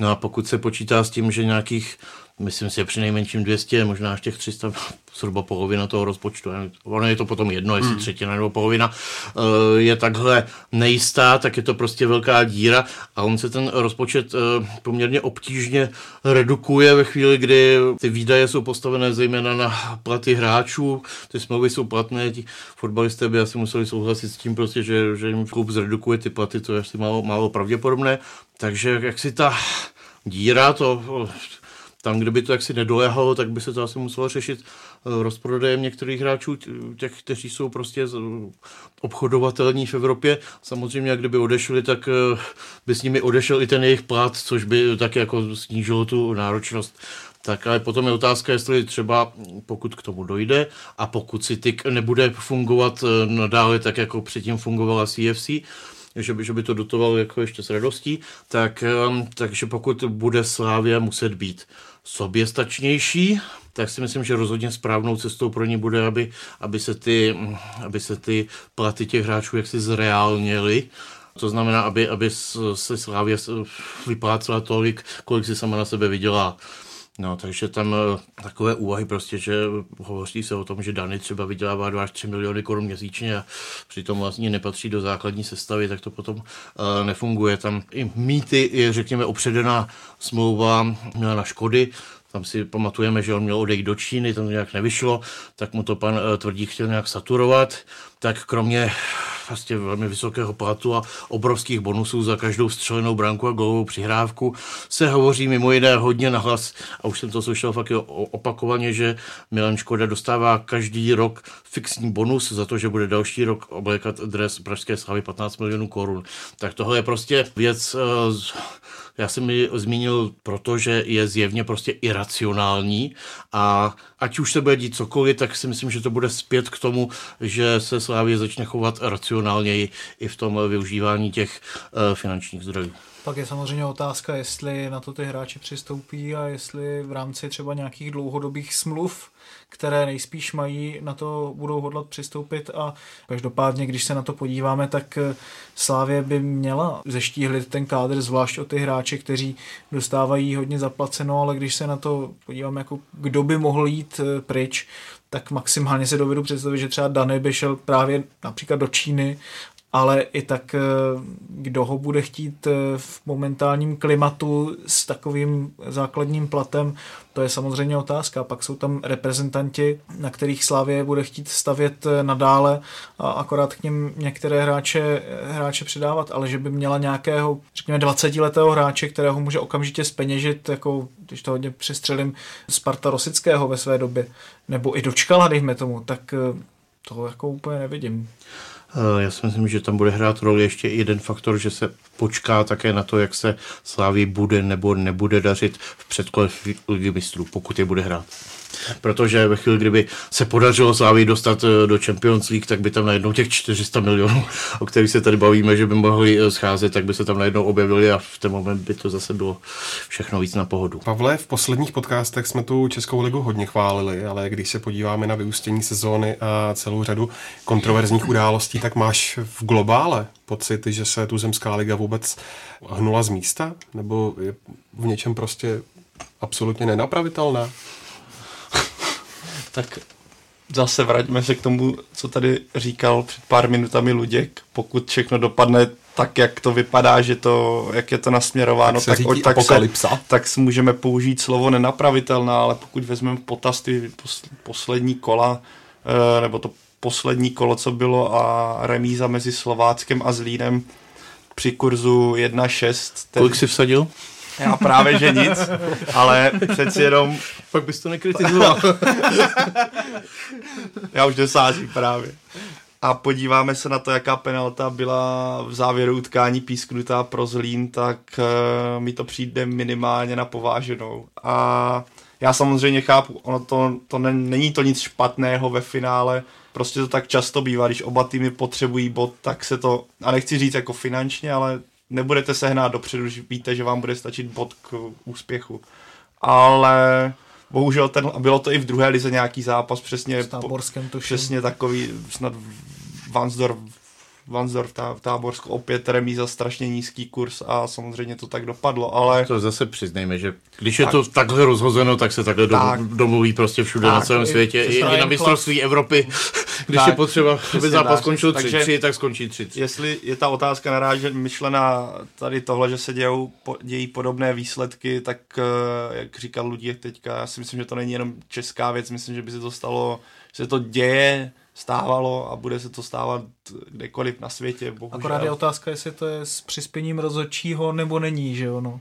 No a pokud se počítá s tím, že nějakých, myslím si, při nejmenším 200, možná až těch 300, zhruba polovina toho rozpočtu, ono je to potom jedno, jestli hmm. třetina nebo polovina, eh, je takhle nejistá, tak je to prostě velká díra. A on se ten rozpočet eh, poměrně obtížně redukuje ve chvíli, kdy ty výdaje jsou postavené zejména na platy hráčů, ty smlouvy jsou platné, ti fotbalisté by asi museli souhlasit s tím prostě, že, že jim klub zredukuje ty platy, to je asi málo, málo pravděpodobné, takže jak si ta díra, to tam, kde by to jaksi nedoléhalo, tak by se to asi muselo řešit eh, rozprodejem některých hráčů, těch, kteří jsou prostě obchodovatelní v Evropě. Samozřejmě, jak kdyby odešli, tak eh, by s nimi odešel i ten jejich plat, což by tak jako snížilo tu náročnost tak ale potom je otázka, jestli třeba pokud k tomu dojde a pokud si TIK nebude fungovat eh, nadále tak, jako předtím fungovala CFC, že by, že by to dotovalo jako ještě s radostí, tak, takže pokud bude Slávia muset být soběstačnější, tak si myslím, že rozhodně správnou cestou pro ně bude, aby, aby, se, ty, aby se ty platy těch hráčů jaksi zreálněly. To znamená, aby, aby se Slávě vyplácela tolik, kolik si sama na sebe vydělá. No, takže tam eh, takové úvahy prostě, že hovoří se o tom, že Dany třeba vydělává 2 až 3 miliony korun měsíčně a přitom vlastně nepatří do základní sestavy, tak to potom uh, nefunguje. Tam i mýty je, řekněme, opředená smlouva na Škody, tam si pamatujeme, že on měl odejít do Číny, tam to nějak nevyšlo, tak mu to pan uh, Tvrdík chtěl nějak saturovat, tak kromě vlastně velmi vysokého platu a obrovských bonusů za každou střelenou branku a golovou přihrávku. Se hovoří mimo jiné hodně nahlas, a už jsem to slyšel fakt opakovaně, že Milan Škoda dostává každý rok fixní bonus za to, že bude další rok oblékat dres Pražské slavy 15 milionů korun. Tak tohle je prostě věc uh, já jsem ji zmínil, protože je zjevně prostě iracionální a ať už se bude dít cokoliv, tak si myslím, že to bude zpět k tomu, že se Slávě začne chovat racionálněji i v tom využívání těch uh, finančních zdrojů. Pak je samozřejmě otázka, jestli na to ty hráči přistoupí a jestli v rámci třeba nějakých dlouhodobých smluv které nejspíš mají, na to budou hodlat přistoupit a každopádně, když se na to podíváme, tak eh, Slávě by měla zeštíhlit ten kádr, zvlášť o ty hráče, kteří dostávají hodně zaplaceno, ale když se na to podíváme, jako kdo by mohl jít eh, pryč, tak maximálně se dovedu představit, že třeba Dany by šel právě například do Číny ale i tak, eh, kdo ho bude chtít v momentálním klimatu s takovým základním platem, to je samozřejmě otázka. Pak jsou tam reprezentanti, na kterých Slávě bude chtít stavět eh, nadále a akorát k ním některé hráče, hráče předávat, ale že by měla nějakého, řekněme, 20-letého hráče, kterého může okamžitě speněžit, jako když to hodně přestřelím, Sparta Rosického ve své době, nebo i dočkala, dejme tomu, tak eh, to jako úplně nevidím. Eh, já si myslím, že tam bude hrát roli ještě jeden faktor, že se počká také na to, jak se Slávy bude nebo nebude dařit v předkole ligy mistrů, pokud je bude hrát protože ve chvíli, kdyby se podařilo Slávy dostat eh, do Champions League, tak by tam najednou těch 400 milionů, [LAUGHS] o kterých se tady bavíme, že by mohli eh, scházet, tak by se tam najednou objevili a v ten moment by to zase bylo všechno víc na pohodu. Pavle, v posledních podcastech jsme tu Českou ligu hodně chválili, ale když se podíváme na vyústění sezóny a celou řadu kontroverzních událostí, tak máš v globále pocit, že se tu zemská liga vůbec hnula z místa? Nebo je v něčem prostě absolutně nenapravitelná? Tak zase vraťme se k tomu, co tady říkal před pár minutami Luděk. Pokud všechno dopadne tak, jak to vypadá, že to, jak je to nasměrováno, tak, tak, tak, se, tak můžeme použít slovo nenapravitelná, ale pokud vezmeme v potaz ty poslední kola, eh, nebo to poslední kolo, co bylo a remíza mezi Slováckem a Zlínem při kurzu 1.6. Ten... Kolik jsi vsadil? Já právě, že nic, ale přeci jenom... Pak bys to nekritizoval. [LAUGHS] Já už nesázím právě. A podíváme se na to, jaká penalta byla v závěru utkání písknutá pro Zlín, tak uh, mi to přijde minimálně na pováženou. A já samozřejmě chápu, ono to, to ne, není to nic špatného ve finále, prostě to tak často bývá, když oba týmy potřebují bod, tak se to, a nechci říct jako finančně, ale nebudete se hnát dopředu, když víte, že vám bude stačit bod k úspěchu. Ale bohužel ten, bylo to i v druhé lize nějaký zápas, přesně, po, přesně takový, snad Vansdorf Vansdorf, tá, Táborsko, opět remíza, strašně nízký kurz a samozřejmě to tak dopadlo, ale... To zase přiznejme, že když tak, je to takhle rozhozeno, tak se takhle tak, domluví prostě všude tak, na celém světě, i, i na mistrovství Evropy, [LAUGHS] když tak, je potřeba, aby zápas skončil 3-3, tak skončí 3 Jestli je ta otázka narážet myšlená tady tohle, že se dějou, dějí podobné výsledky, tak eh, jak říkal Luděk teďka, já si myslím, že to není jenom česká věc, myslím, že by se to stalo, že se to děje stávalo a bude se to stávat kdekoliv na světě. Bohužel. Akorát je otázka, jestli to je s přispěním rozhodčího nebo není, že jo, no.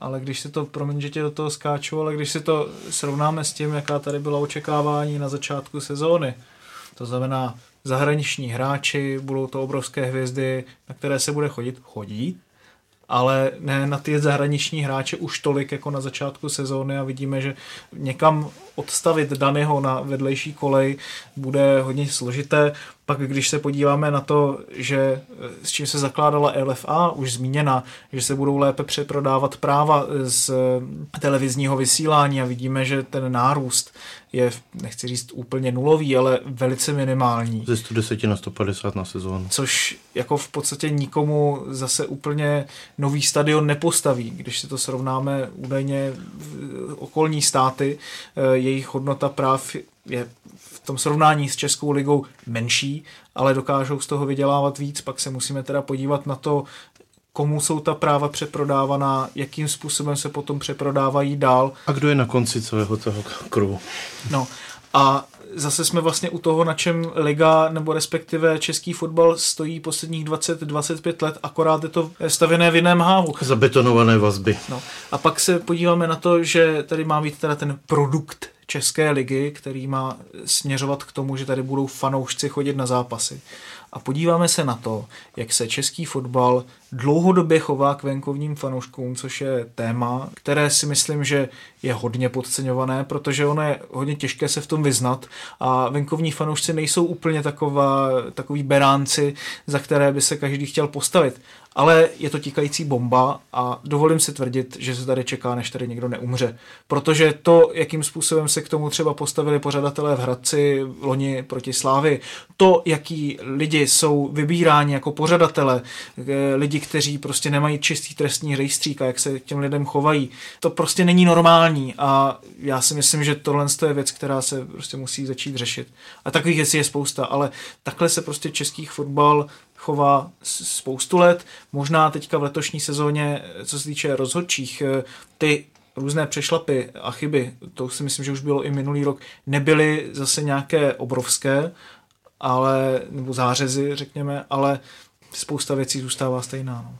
Ale když si to, promiň, že tě do toho skáču, ale když si to srovnáme s tím, jaká tady byla očekávání na začátku sezóny, to znamená zahraniční hráči, budou to obrovské hvězdy, na které se bude chodit, chodí, ale ne na ty zahraniční hráče už tolik jako na začátku sezóny a vidíme, že někam odstavit Daného na vedlejší kolej bude hodně složité. Pak když se podíváme na to, že eh, s čím se zakládala LFA, už zmíněna, že se budou lépe přeprodávat práva z eh, televizního vysílání a vidíme, že ten nárůst je, nechci říct úplně nulový, ale velice minimální. Ze 110 na 150 na sezónu. Což jako v podstatě nikomu zase úplně nový stadion nepostaví. Když si to srovnáme údajně okolní státy, eh, jejich hodnota práv je v tom srovnání s Českou ligou menší, ale dokážou z toho vydělávat víc. Pak se musíme teda podívat na to, komu jsou ta práva přeprodávaná, jakým způsobem se potom přeprodávají dál. A kdo je na konci celého toho kruhu? No a zase jsme vlastně u toho, na čem liga nebo respektive český fotbal stojí posledních 20-25 let, akorát je to stavěné v jiném hávu. Zabetonované vazby. No. A pak se podíváme na to, že tady má být teda ten produkt České ligy, který má směřovat k tomu, že tady budou fanoušci chodit na zápasy. A podíváme se na to, jak se český fotbal dlouhodobě chová k venkovním fanouškům, což je téma, které si myslím, že je hodně podceňované, protože ono je hodně těžké se v tom vyznat a venkovní fanoušci nejsou úplně taková, takový beránci, za které by se každý chtěl postavit ale je to tikající bomba a dovolím si tvrdit, že se tady čeká, než tady někdo neumře. Protože to, jakým způsobem se k tomu třeba postavili pořadatelé v Hradci loni proti Slávy, to, jaký lidi jsou vybíráni jako pořadatele, eh, lidi, kteří prostě nemají čistý trestní rejstřík a jak se těm lidem chovají, to prostě není normální a já si myslím, že tohle je věc, která se prostě musí začít řešit. A takových věcí je spousta, ale takhle se prostě český fotbal chová spoustu let. Možná teďka v letošní sezóně, co se týče rozhodčích, eh, ty různé přešlapy a chyby, to si myslím, že už bylo i minulý rok, nebyly zase nějaké obrovské, ale, nebo zářezy, řekněme, ale spousta věcí zůstává stejná. No.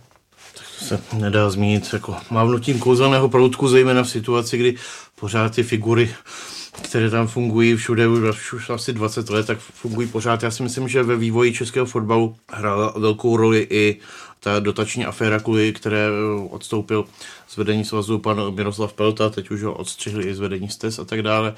Tak se nedá zmínit jako mávnutím kouzelného proutku, zejména v situaci, kdy pořád ty figury které tam fungují všude už asi 20 let, tak fungují pořád. Já si myslím, že ve vývoji českého fotbalu hrála velkou roli i ta dotační aféra, kvůli které odstoupil z vedení svazu pan Miroslav Pelta, teď už ho odstřihli i z vedení STES a tak dále.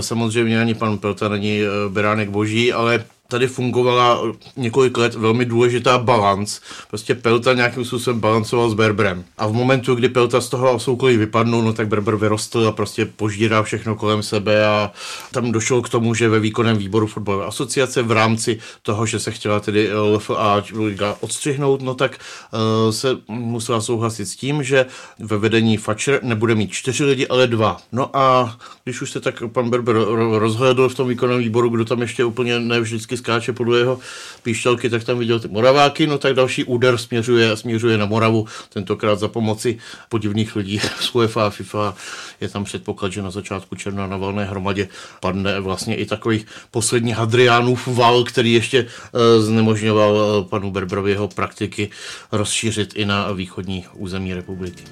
Samozřejmě ani pan Pelta není eh, beránek boží, ale tady fungovala několik let velmi důležitá balans. Prostě Pelta nějakým způsobem balancoval s Berberem. A v momentu, kdy Pelta z toho soukolí vypadnul, no tak Berber vyrostl a prostě požírá všechno kolem sebe a tam došlo k tomu, že ve výkonném výboru fotbalové asociace v rámci toho, že se chtěla tedy LFA liga odstřihnout, no tak uh, se musela souhlasit s tím, že ve vedení Fatcher nebude mít čtyři lidi, ale dva. No a když už se tak pan Berber rozhledl v tom výkonném výboru, kdo tam ještě úplně ne vždycky skáče podle jeho píšťalky, tak tam viděl ty Moraváky, no tak další úder směřuje, směřuje na Moravu, tentokrát za pomoci podivných lidí [LAUGHS] z UEFA a FIFA. Je tam předpoklad, že na začátku června na valné hromadě padne vlastně i takový poslední Hadriánův val, který ještě uh, znemožňoval uh, panu Berbrovi jeho praktiky rozšířit i na východní území republiky.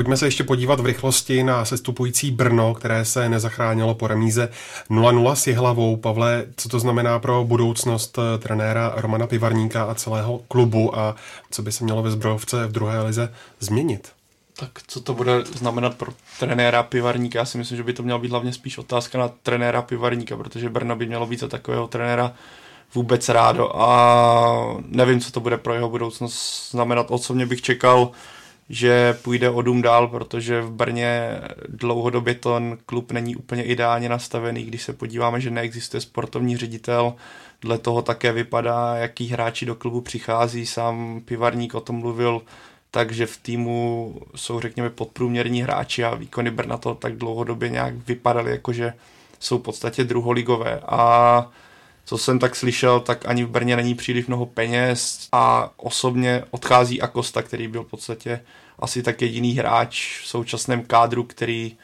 Pojďme se ještě podívat v rychlosti na sestupující Brno, které se nezachránilo po remíze 0-0 s Jihlavou. Pavle, co to znamená pro budoucnost eh, trenéra Romana Pivarníka a celého klubu a co by se mělo ve zbrojovce v druhé lize změnit? Tak co to bude znamenat pro trenéra Pivarníka? Já si myslím, že by to měla být hlavně spíš otázka na trenéra Pivarníka, protože Brno by mělo být za takového trenéra vůbec rádo a nevím, co to bude pro jeho budoucnost znamenat. Osobně bych čekal že půjde o dům dál, protože v Brně dlouhodobě ten klub není úplně ideálně nastavený, když se podíváme, že neexistuje sportovní ředitel, dle toho také vypadá, jaký hráči do klubu přichází, sám Pivarník o tom mluvil, takže v týmu jsou řekněme podprůměrní hráči a výkony Brna to tak dlouhodobě nějak vypadaly, jakože jsou v podstatě druholigové. A co jsem tak slyšel, tak ani v Brně není příliš mnoho peněz a osobně odchází Akosta, který byl v podstatě asi tak jediný hráč v současném kádru, který,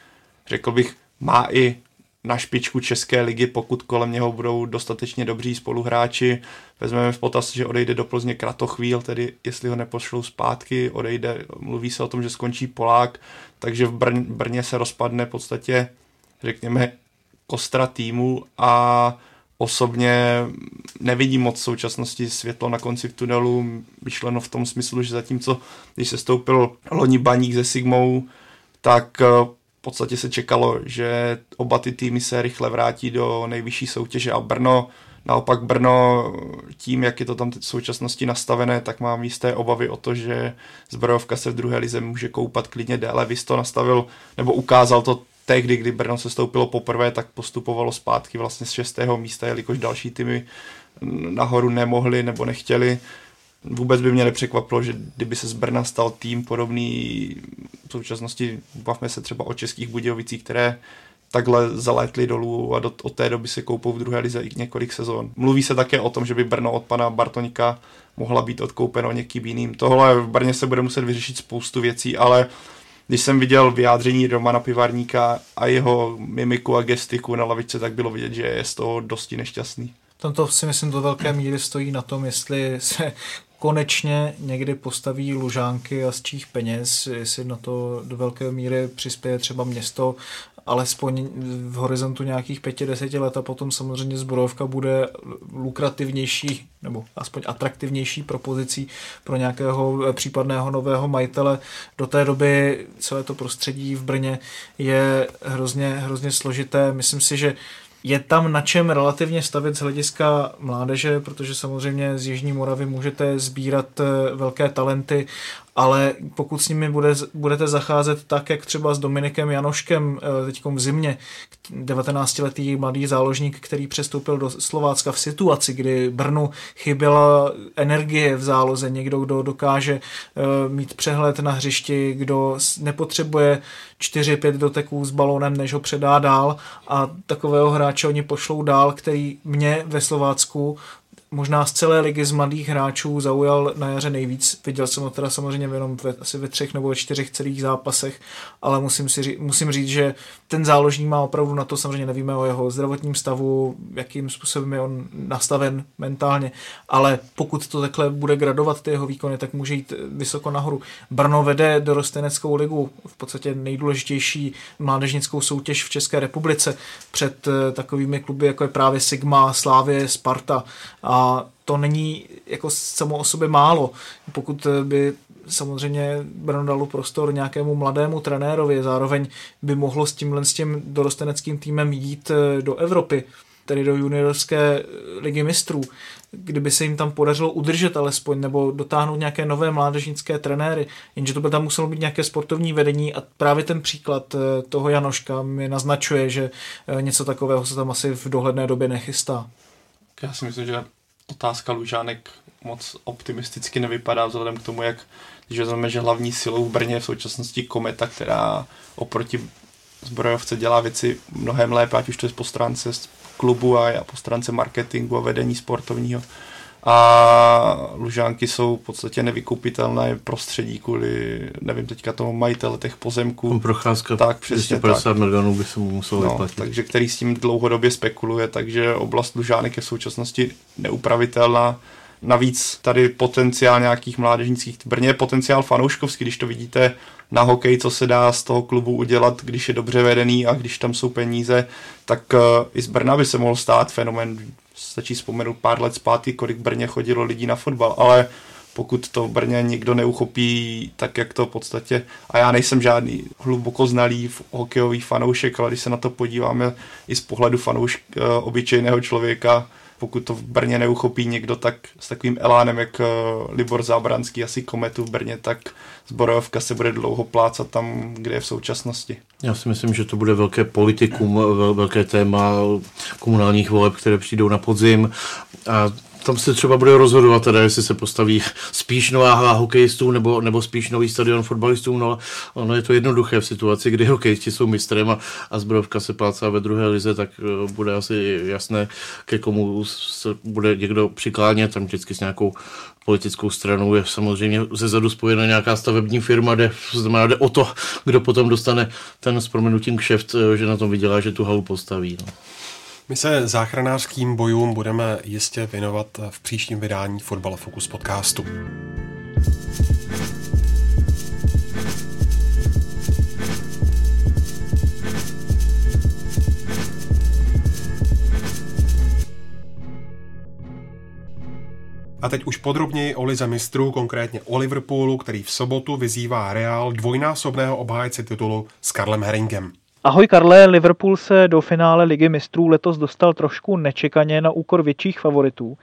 řekl bych, má i na špičku České ligy, pokud kolem něho budou dostatečně dobří spoluhráči. Vezmeme v potaz, že odejde do Plzně Kratochvíl, tedy jestli ho nepošlou zpátky, odejde, mluví se o tom, že skončí Polák, takže v Brně, Brně se rozpadne v podstatě, řekněme, kostra týmu a osobně nevidím moc v současnosti světlo na konci tunelu, myšleno v tom smyslu, že zatímco, když se stoupil loni baník se Sigmou, tak podstatě se čekalo, že oba ty týmy se rychle vrátí do nejvyšší soutěže a Brno, naopak Brno tím, jak je to tam v současnosti nastavené, tak mám jisté obavy o to, že zbrojovka se v druhé lize může koupat klidně déle. Vys to nastavil, nebo ukázal to tehdy, kdy Brno se stoupilo poprvé, tak postupovalo zpátky vlastně z šestého místa, jelikož další týmy nahoru nemohli nebo nechtěli vůbec by mě nepřekvapilo, že kdyby se z Brna stal tým podobný v současnosti, bavme se třeba o českých Budějovicích, které takhle zalétli dolů a do, od té doby se koupou v druhé lize i několik sezon. Mluví se také o tom, že by Brno od pana Bartonika mohla být odkoupeno někým jiným. Tohle v Brně se bude muset vyřešit spoustu věcí, ale když jsem viděl vyjádření Romana Pivarníka a jeho mimiku a gestiku na lavičce, tak bylo vidět, že je z toho dosti nešťastný. Tam to si myslím do velké míry stojí na tom, jestli se konečně někdy postaví lužánky a z čích peněz, jestli na to do velké míry přispěje třeba město, alespoň v horizontu nějakých pěti, deseti let a potom samozřejmě zbrojovka bude lukrativnější nebo aspoň atraktivnější propozicí pro nějakého případného nového majitele. Do té doby celé to prostředí v Brně je hrozně, hrozně složité. Myslím si, že je tam na čem relativně stavit z hlediska mládeže, protože samozřejmě z Jižní Moravy můžete sbírat eh, velké talenty ale pokud s nimi bude, budete zacházet tak, jak třeba s Dominikem Janoškem eh, teď v zimě, 19-letý mladý záložník, který přestoupil do Slovácka v situaci, kdy Brnu chyběla energie v záloze, někdo, kdo dokáže eh, mít přehled na hřišti, kdo nepotřebuje 4-5 doteků s balónem, než ho předá dál. A takového hráče oni pošlou dál, který mě ve Slovácku možná z celé ligy z mladých hráčů zaujal na jaře nejvíc. Viděl jsem ho teda samozřejmě jenom ve, asi ve třech nebo ve čtyřech celých zápasech, ale musím, si ří, musím říct, že ten záložník má opravdu na to, samozřejmě nevíme o jeho zdravotním stavu, jakým způsobem je on nastaven mentálně, ale pokud to takhle bude gradovat ty jeho výkony, tak může jít vysoko nahoru. Brno vede do Rosteneckou ligu, v podstatě nejdůležitější mládežnickou soutěž v České republice před eh, takovými kluby, jako je právě Sigma, Slávě, Sparta a to není jako samo o sobě málo. Pokud by samozřejmě Brno dalo prostor nějakému mladému trenérovi, zároveň by mohlo s tímhle s tím dorosteneckým týmem jít eh, do Evropy, tedy do juniorské ligy mistrů, kdyby se jim tam podařilo udržet alespoň nebo dotáhnout nějaké nové mládežnické trenéry, jenže to by tam muselo být nějaké sportovní vedení a právě ten příklad eh, toho Janoška mi naznačuje, že eh, něco takového se tam asi v dohledné době nechystá. Já si myslím, že otázka Lužánek moc optimisticky nevypadá vzhledem k tomu, jak když vezmeme, že hlavní silou v Brně je v současnosti Kometa, která oproti zbrojovce dělá věci mnohem lépe, ať už to je po stránce klubu a po stránce marketingu a vedení sportovního. A Lužánky jsou v podstatě nevykupitelné prostředí kvůli, nevím teďka tomu majitele těch pozemků. Procházka tak, přesně 250 tak. milionů by se mu musel no, vyplatit. Takže který s tím dlouhodobě spekuluje, takže oblast Lužánek je v současnosti neupravitelná Navíc tady potenciál nějakých mládežnických, Brně je potenciál fanouškovský, když to vidíte na hokej, co se dá z toho klubu udělat, když je dobře vedený a když tam jsou peníze, tak uh, i z Brna by se mohl stát fenomen. Stačí vzpomenout pár let zpátky, kolik Brně chodilo lidí na fotbal, ale pokud to v Brně nikdo neuchopí, tak jak to v podstatě, a já nejsem žádný hluboko znalý hokejový fanoušek, ale když se na to podíváme i z pohledu fanoušk, uh, obyčejného člověka, pokud to v Brně neuchopí někdo tak s takovým elánem, jak eh, Libor Zábranský asi kometu v Brně, tak zbrojovka se bude dlouho plácat tam, kde je v současnosti. Já si myslím, že to bude velké politikum, velké téma komunálních voleb, které přijdou na podzim a tam se třeba bude rozhodovat teda, jestli se postaví spíš nová hokejistů nebo, nebo spíš nový stadion fotbalistů. No, ono je to jednoduché v situaci, kdy hokejisti jsou mistrem a, a zbrojovka se plácá ve druhé lize, tak uh, bude asi jasné, ke komu se bude někdo přiklánět, tam vždycky s nějakou politickou stranou je samozřejmě ze zadu spojena nějaká stavební firma, kde, znamená, jde o to, kdo potom dostane ten s proměnutím kšeft, že na tom vydělá, že tu halu postaví. No. My se záchranářským bojům budeme jistě věnovat v příštím vydání Fotbal Focus podcastu. A teď už podrobněji o lize mistrů, konkrétně o Liverpoolu, který v sobotu vyzývá Real dvojnásobného obhájce titulu s Karlem Herringem. Ahoj Karle, Liverpool se do finále ligy mistrů letos dostal trošku nečekaně na úkor větších favoritů,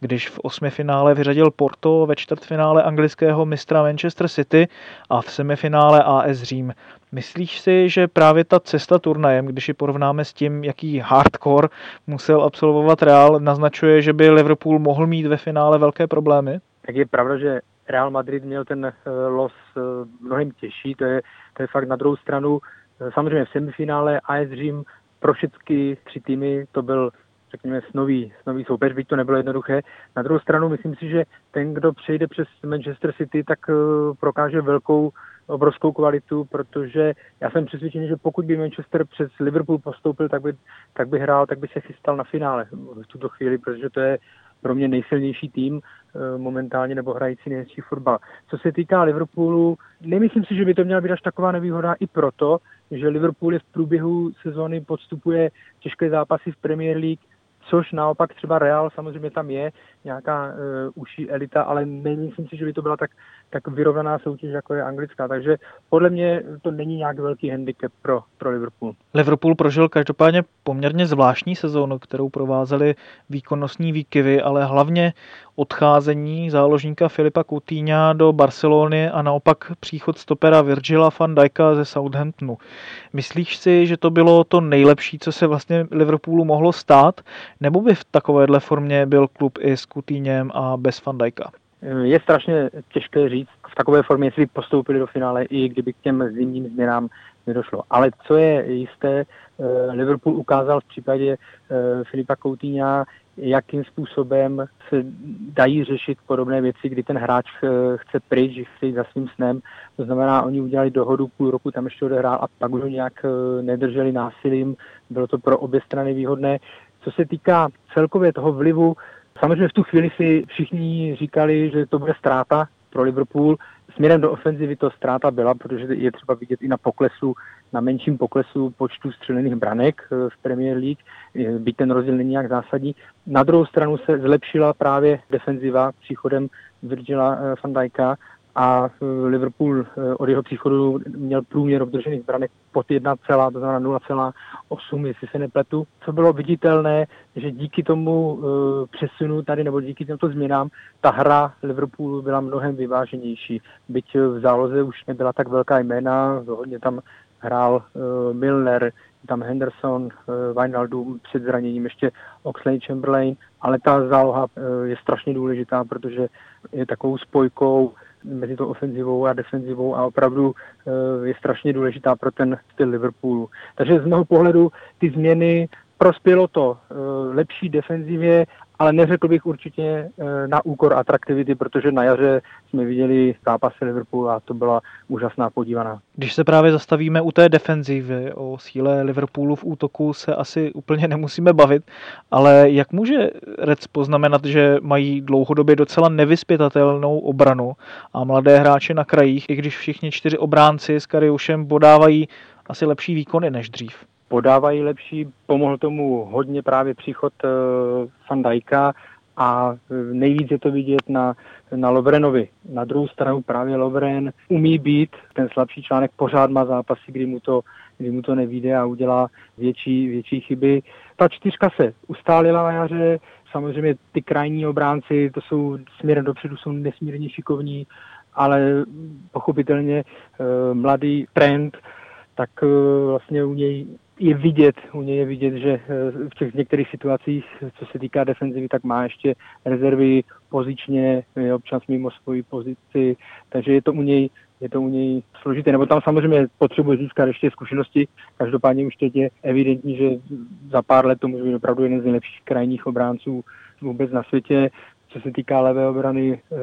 když v osmi finále vyřadil Porto, ve čtvrtfinále anglického mistra Manchester City a v semifinále AS Řím. Myslíš si, že právě ta cesta turnajem, když ji porovnáme s tím, jaký hardcore musel absolvovat Real, naznačuje, že by Liverpool mohl mít ve finále velké problémy? Tak je pravda, že Real Madrid měl ten eh, los eh, mnohem těžší, to je, to je fakt na druhou stranu Samozřejmě v semifinále AS Řím pro všechny tři týmy to byl řekněme, snový, snový soupeř, byť to nebylo jednoduché. Na druhou stranu myslím si, že ten, kdo přejde přes Manchester City, tak uh, prokáže velkou, obrovskou kvalitu, protože já jsem přesvědčený, že pokud by Manchester přes Liverpool postoupil, tak by, tak by hrál, tak by se chystal na finále v tuto chvíli, protože to je pro mě nejsilnější tým eh, momentálně nebo hrající nejlepší fotbal. Co se týká Liverpoolu, nemyslím si, že by to měla být až taková nevýhoda i proto, že Liverpool je v průběhu sezóny podstupuje těžké zápasy v Premier League, což naopak třeba Real samozřejmě tam je, nějaká uh, užší elita, ale nemyslím si, že by to byla tak, tak vyrovnaná soutěž, jako je anglická. Takže podle mě to není nějak velký handicap pro, pro Liverpool. Liverpool prožil každopádně poměrně zvláštní sezónu, kterou provázely výkonnostní výkyvy, ale hlavně odcházení záložníka Filipa Coutinha do Barcelony a naopak příchod stopera Virgila van Dijka ze Southamptonu. Myslíš si, že to bylo to nejlepší, co se vlastně Liverpoolu mohlo stát, nebo by v takovéhle formě byl klub i s Coutinhem a bez van Dijka? Je strašně těžké říct v takové formě, jestli postoupili do finále, i kdyby k těm zimním změnám nedošlo. Ale co je jisté, eh, Liverpool ukázal v případě eh, Filipa Coutinha, jakým způsobem se dají řešit podobné věci, kdy ten hráč eh, chce pryč, chce jít za svým snem. To znamená, oni udělali dohodu, půl roku tam ještě odehrál a pak už ho nějak nedrželi násilím. Bylo to pro obě strany výhodné. Co se týká celkově toho vlivu, samozřejmě v tu chvíli si všichni říkali, že to bude ztráta pro Liverpool. Směrem do ofenzivy to ztráta byla, protože je třeba vidět i na poklesu, na menším poklesu počtu střelených branek eh, v Premier League, byť ten rozdíl není nějak zásadní. Na druhou stranu se zlepšila právě defenziva příchodem Virgila eh, van Dijka a eh, Liverpool eh, od jeho příchodu měl průměr obdržených branek pod 1, to znamená 0,8, jestli se nepletu. Co bylo viditelné, že díky tomu eh, přesunu tady nebo díky těmto změnám ta hra Liverpoolu byla mnohem vyváženější. Byť v záloze už nebyla tak velká jména, hodně tam hrál Milner, tam Henderson, Wijnaldum před zraněním, ještě Oxley Chamberlain, ale ta záloha je strašně důležitá, protože je takovou spojkou mezi tou ofenzivou a defenzivou a opravdu eh, je strašně důležitá pro ten styl Liverpoolu. Takže z mého pohledu ty změny prospělo to eh, lepší defenzivě ale neřekl bych určitě eh, na úkor atraktivity, protože na jaře jsme viděli zápasy Liverpoolu a to byla úžasná podívaná. Když se právě zastavíme u té defenzivy, o síle Liverpoolu v útoku se asi úplně nemusíme bavit, ale jak může Reds poznamenat, že mají dlouhodobě docela nevyspětatelnou obranu a mladé hráče na krajích, i když všichni čtyři obránci s Kariušem podávají asi lepší výkony než dřív? Podávají lepší. Pomohl tomu hodně právě příchod uh, Van Dijka a eh, nejvíc je to vidět na, na Lovrenovi. Na druhou stranu právě Lovren umí být, ten slabší článek pořád má zápasy, kdy mu to, kdy mu to nevíde a udělá větší, větší chyby. Ta čtyřka se ustálila na jaře, samozřejmě ty krajní obránci, to jsou směrem dopředu, jsou nesmírně šikovní, ale pochopitelně uh, mladý trend, tak uh, vlastně u něj je vidět, u něj je vidět, že eh, v těch některých situacích, co se týká defenzivy, tak má ještě rezervy pozičně, je občas mimo svoji pozici, takže je to u něj je to u něj složité, nebo tam samozřejmě potřebuje získat ještě zkušenosti. Každopádně už teď je evidentní, že za pár let to může být opravdu jeden z nejlepších krajních obránců vůbec na světě. Co se týká levé obrany, eh,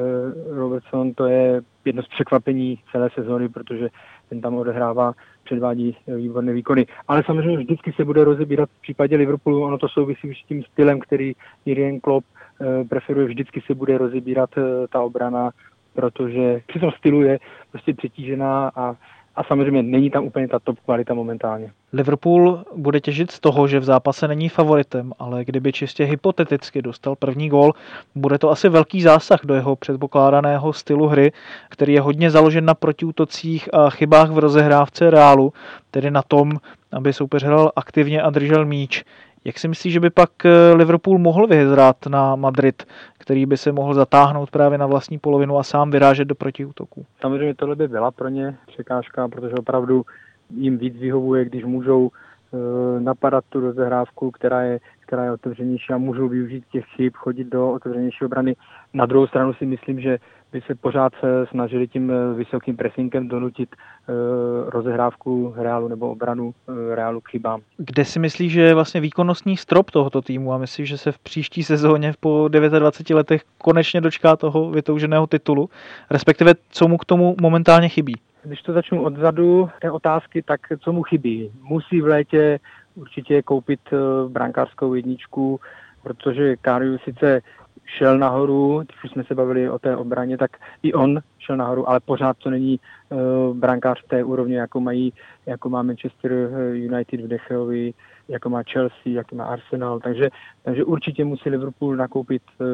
Robertson to je jedno z překvapení celé sezóny, protože ten tam odehrává, předvádí výborné výkony. Ale samozřejmě vždycky se bude rozebírat v případě Liverpoolu, ono to souvisí s tím stylem, který Jurgen Klopp eh, preferuje, vždycky se bude rozebírat eh, ta obrana, protože při tom stylu je prostě přetížená a a samozřejmě není tam úplně ta top kvalita momentálně. Liverpool bude těžit z toho, že v zápase není favoritem, ale kdyby čistě hypoteticky dostal první gól, bude to asi velký zásah do jeho předpokládaného stylu hry, který je hodně založen na protiútocích a chybách v rozehrávce reálu, tedy na tom, aby soupeř hrál aktivně a držel míč. Jak si myslíš, že by pak eh, Liverpool mohl vyhrát na Madrid, který by se mohl zatáhnout právě na vlastní polovinu a sám vyrážet do protiútoků? Samozřejmě tohle by byla pro ně překážka, protože opravdu jim víc vyhovuje, když můžou eh, napadat tu rozehrávku, která je, která je otevřenější a můžou využít těch chyb, chodit do otevřenější obrany. Na druhou stranu si myslím, že by se pořád snažili tím eh, vysokým pressingem donutit uh, rozehrávku Reálu nebo obranu Reálu k chybám. Kde si myslíš, že je vlastně výkonnostní strop tohoto týmu a myslíš, že se v příští sezóně po 29 letech konečně dočká toho vytouženého titulu, respektive co mu k tomu momentálně chybí? Když to začnu odzadu, té otázky, tak co mu chybí? Musí v létě určitě koupit brankářskou jedničku, protože Kariu sice šel nahoru, když jsme se bavili o té obraně, tak i on šel nahoru, ale pořád to není uh, brankář té úrovni, jako, mají, jako má Manchester United v Decheovi, jako má Chelsea, jako má Arsenal, takže, takže určitě musí Liverpool nakoupit uh,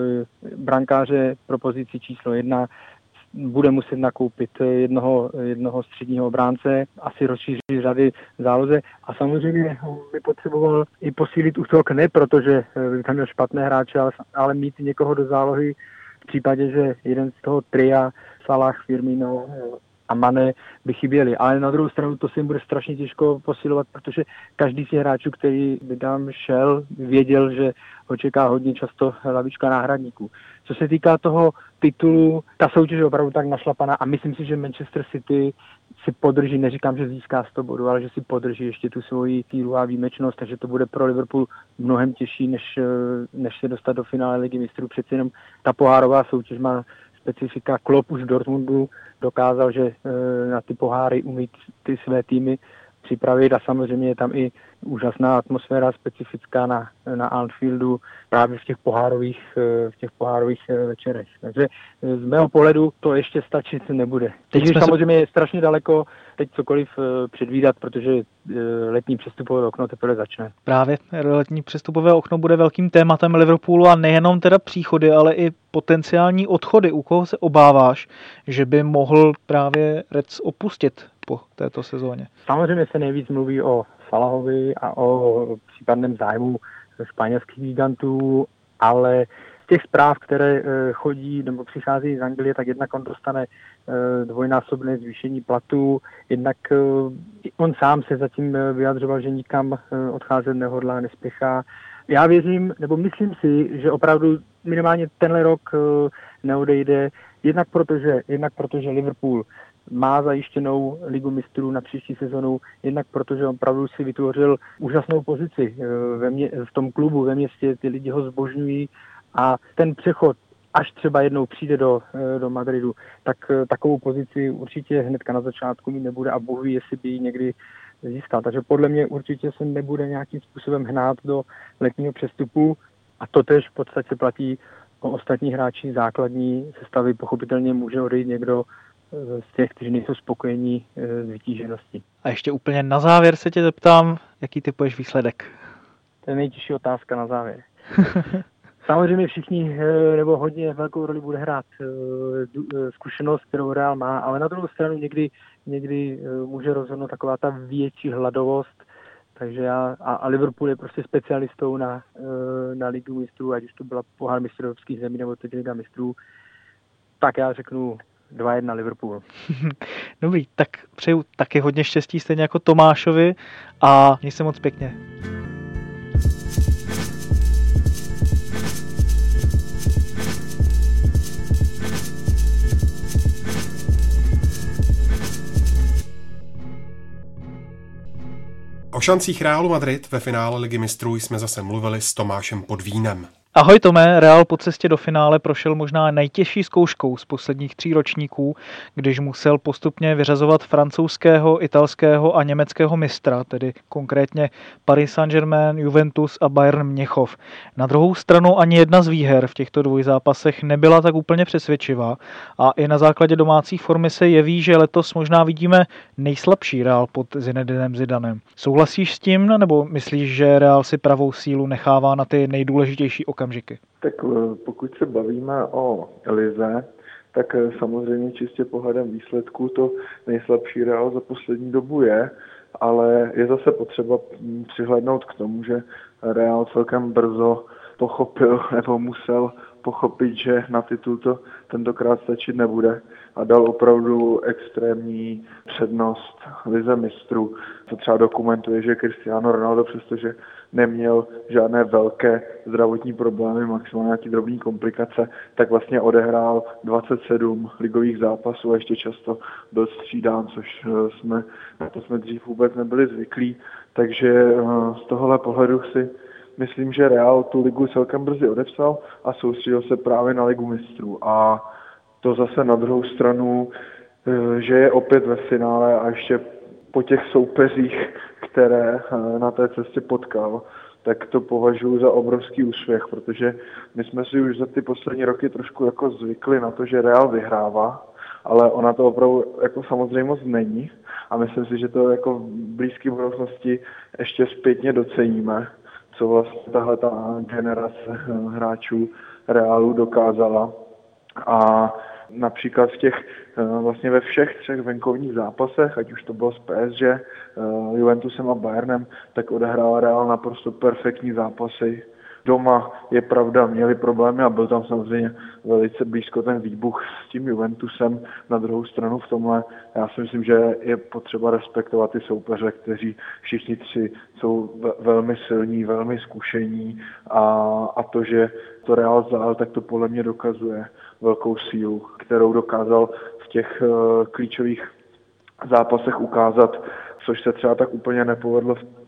brankáře pro pozici číslo jedna, bude muset nakoupit jednoho, jednoho středního obránce, asi rozšířit řady záloze. A samozřejmě by potřeboval i posílit útok, ne protože by tam měl špatné hráče, ale, ale mít někoho do zálohy. V případě, že jeden z toho tria, Salah, Firmino, a Mane by chyběli. Ale na druhou stranu to se jim bude strašně těžko posilovat, protože každý z těch hráčů, který by tam šel, věděl, že ho čeká hodně často lavička náhradníků. Co se týká toho titulu, ta soutěž je opravdu tak našlapaná a myslím si, že Manchester City si podrží, neříkám, že získá 100 bodů, ale že si podrží ještě tu svoji sílu a výjimečnost, takže to bude pro Liverpool mnohem těžší, než, než se dostat do finále ligy mistrů. Přeci jenom ta pohárová soutěž má specifika. Klopp už v Dortmundu dokázal, že eh, na ty poháry umí ty své týmy připravit a samozřejmě je tam i úžasná atmosféra specifická na, na Anfieldu právě v těch pohárových, eh, v těch pohárových eh, večerech. Takže z mého pohledu to ještě stačit nebude. Teď už samozřejmě je strašně daleko teď cokoliv předvídat, protože letní přestupové okno teprve začne. Právě letní přestupové okno bude velkým tématem Liverpoolu a nejenom teda příchody, ale i potenciální odchody. U koho se obáváš, že by mohl právě Reds opustit po této sezóně? Samozřejmě se nejvíc mluví o Salahovi a o případném zájmu španělských gigantů, ale z těch zpráv, které eh, chodí nebo přichází z Anglie, tak jednak on dostane eh, dvojnásobné zvýšení platů, jednak eh, on sám se zatím vyjadřoval, že nikam odcházet nehodlá, nespěchá. Já věřím, nebo myslím si, že opravdu minimálně tenhle rok neodejde, jednak protože, jednak protože Liverpool má zajištěnou ligu mistrů na příští sezonu, jednak protože opravdu si vytvořil úžasnou pozici ve mě, v tom klubu, ve městě, ty lidi ho zbožňují a ten přechod až třeba jednou přijde do, do Madridu, tak takovou pozici určitě hnedka na začátku mít nebude a ví, jestli by ji někdy získal. Takže podle mě určitě se nebude nějakým způsobem hnát do letního přestupu a to tež v podstatě platí o ostatní hráči základní sestavy. Pochopitelně může odejít někdo z těch, kteří nejsou spokojení s vytížeností. A ještě úplně na závěr se tě zeptám, jaký typuješ výsledek? To je nejtěžší otázka na závěr. [LAUGHS] Samozřejmě všichni, nebo hodně velkou roli bude hrát zkušenost, kterou Real má, ale na druhou stranu někdy, někdy může rozhodnout taková ta větší hladovost, takže já, a, a Liverpool je prostě specialistou na, na ligu mistrů, ať už to byla pohár mistrů evropských zemí nebo teď liga mistrů, tak já řeknu 2-1 Liverpool. [LAUGHS] Dobrý, tak přeju taky hodně štěstí, stejně jako Tomášovi a měj se moc pěkně. O šancích Realu Madrid ve finále Ligy mistrů jsme zase mluvili s Tomášem Podvínem. Ahoj Tome, Real po cestě do finále prošel možná nejtěžší zkouškou z posledních tří ročníků, když musel postupně vyřazovat francouzského, italského a německého mistra, tedy konkrétně Paris Saint-Germain, Juventus a Bayern Měchov. Na druhou stranu ani jedna z výher v těchto dvou zápasech nebyla tak úplně přesvědčivá a i na základě domácí formy se jeví, že letos možná vidíme nejslabší Real pod Zinedinem Zidanem. Souhlasíš s tím, nebo myslíš, že Real si pravou sílu nechává na ty nejdůležitější okamžiky? Okamžiky? Tak eh, pokud se bavíme o Lize, tak eh, samozřejmě čistě pohledem výsledků to nejslabší Real za poslední dobu je, ale je zase potřeba hm, přihlednout k tomu, že Real celkem brzo pochopil [LAUGHS] nebo musel pochopit, že na titul to tentokrát stačit nebude a dal opravdu extrémní přednost lize mistrů. To třeba dokumentuje, že Cristiano Ronaldo, přestože neměl žádné velké zdravotní problémy, maximálně nějaké drobné komplikace, tak vlastně odehrál 27 ligových zápasů a ještě často byl střídán, což eh, jsme, na to jsme dřív vůbec nebyli zvyklí. Takže eh, z tohohle pohledu si myslím, že Real tu ligu celkem brzy odepsal a soustředil se právě na ligu mistrů. A to zase na druhou stranu, eh, že je opět ve finále a ještě po těch soupeřích, které eh, na té cestě potkal, tak to považuji za obrovský úspěch, protože my jsme si už za ty poslední roky trošku jako zvykli na to, že Real vyhrává, ale ona to opravdu jako samozřejmost není a myslím si, že to jako v blízké budoucnosti ještě zpětně doceníme, co vlastně tahle ta generace eh, hráčů Realu dokázala. A například v těch, eh, vlastně ve všech třech venkovních zápasech, ať už to bylo s PSG, eh, Juventusem a Bayernem, tak odehrál Real naprosto perfektní zápasy. Doma je pravda, měli problémy a byl tam samozřejmě velice blízko ten výbuch s tím Juventusem. Na druhou stranu v tomhle já si myslím, že je potřeba respektovat ty soupeře, kteří všichni tři jsou velmi silní, velmi zkušení a, a to, že to Real zál, tak to podle mě dokazuje velkou sílu, kterou dokázal v těch uh, klíčových zápasech ukázat, což se třeba tak úplně nepovedlo v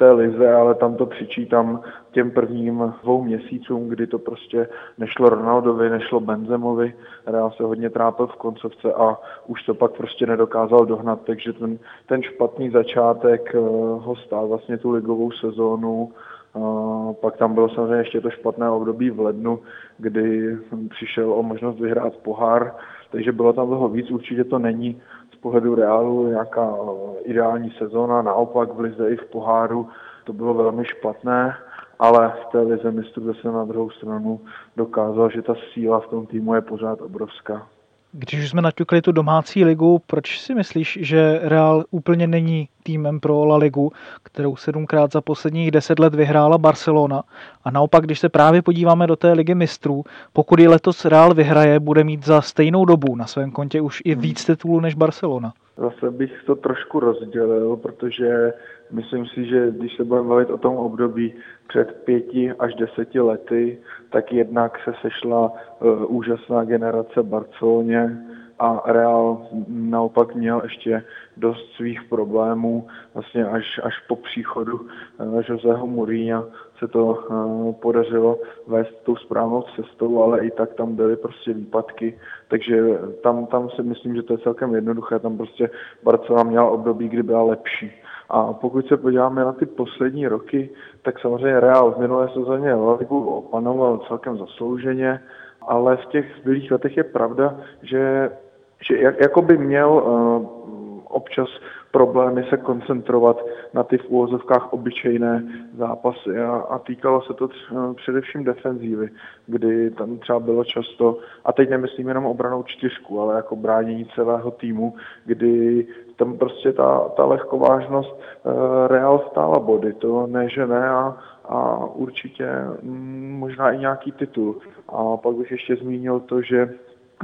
té lize, ale tam to přičítám těm prvním dvou měsícům, kdy to prostě nešlo Ronaldovi, nešlo Benzemovi, Real se hodně trápil v koncovce a už to pak prostě nedokázal dohnat, takže ten, ten špatný začátek uh, ho stál vlastně tu ligovou sezónu, Uh, pak tam bylo samozřejmě ještě to špatné období v lednu, kdy přišel o možnost vyhrát pohár, takže bylo tam toho víc. Určitě to není pohledu Reálu nějaká eh, ideální sezóna, naopak v Lize i v poháru to bylo velmi špatné, ale v té Lize mistrů zase na druhou stranu dokázal, že ta síla v tom týmu je pořád obrovská. Když už jsme naťukli tu domácí ligu, proč si myslíš, že Real úplně není týmem pro La Ligu, kterou sedmkrát za posledních deset let vyhrála Barcelona? A naopak, když se právě podíváme do té ligy mistrů, pokud ji letos Real vyhraje, bude mít za stejnou dobu na svém kontě už i víc titulů než Barcelona. Zase bych to trošku rozdělil, protože myslím si, že když se budeme bavit o tom období před pěti až deseti lety, tak jednak se sešla uh, úžasná generace Barceloně a Real naopak měl ještě dost svých problémů. Vlastně až, až po příchodu uh, Joseho Mourinho se to uh, podařilo vést tou správnou cestou, ale i tak tam byly prostě výpadky. Takže tam, tam si myslím, že to je celkem jednoduché. Tam prostě Barcelona měla období, kdy byla lepší. A pokud se podíváme na ty poslední roky, tak samozřejmě Real v minulé sezóně Ligu opanoval celkem zaslouženě, ale v těch zbylých letech je pravda, že, že jak, jako by měl uh, občas problémy se koncentrovat na ty v úvozovkách obyčejné zápasy a, a týkalo se to tř- především defenzívy, kdy tam třeba bylo často, a teď nemyslím jenom obranou čtyřku, ale jako bránění celého týmu, kdy tam prostě ta, ta lehkovážnost uh, Real stála body, to ne, že ne a, a určitě mm, možná i nějaký titul. A pak bych ještě zmínil to, že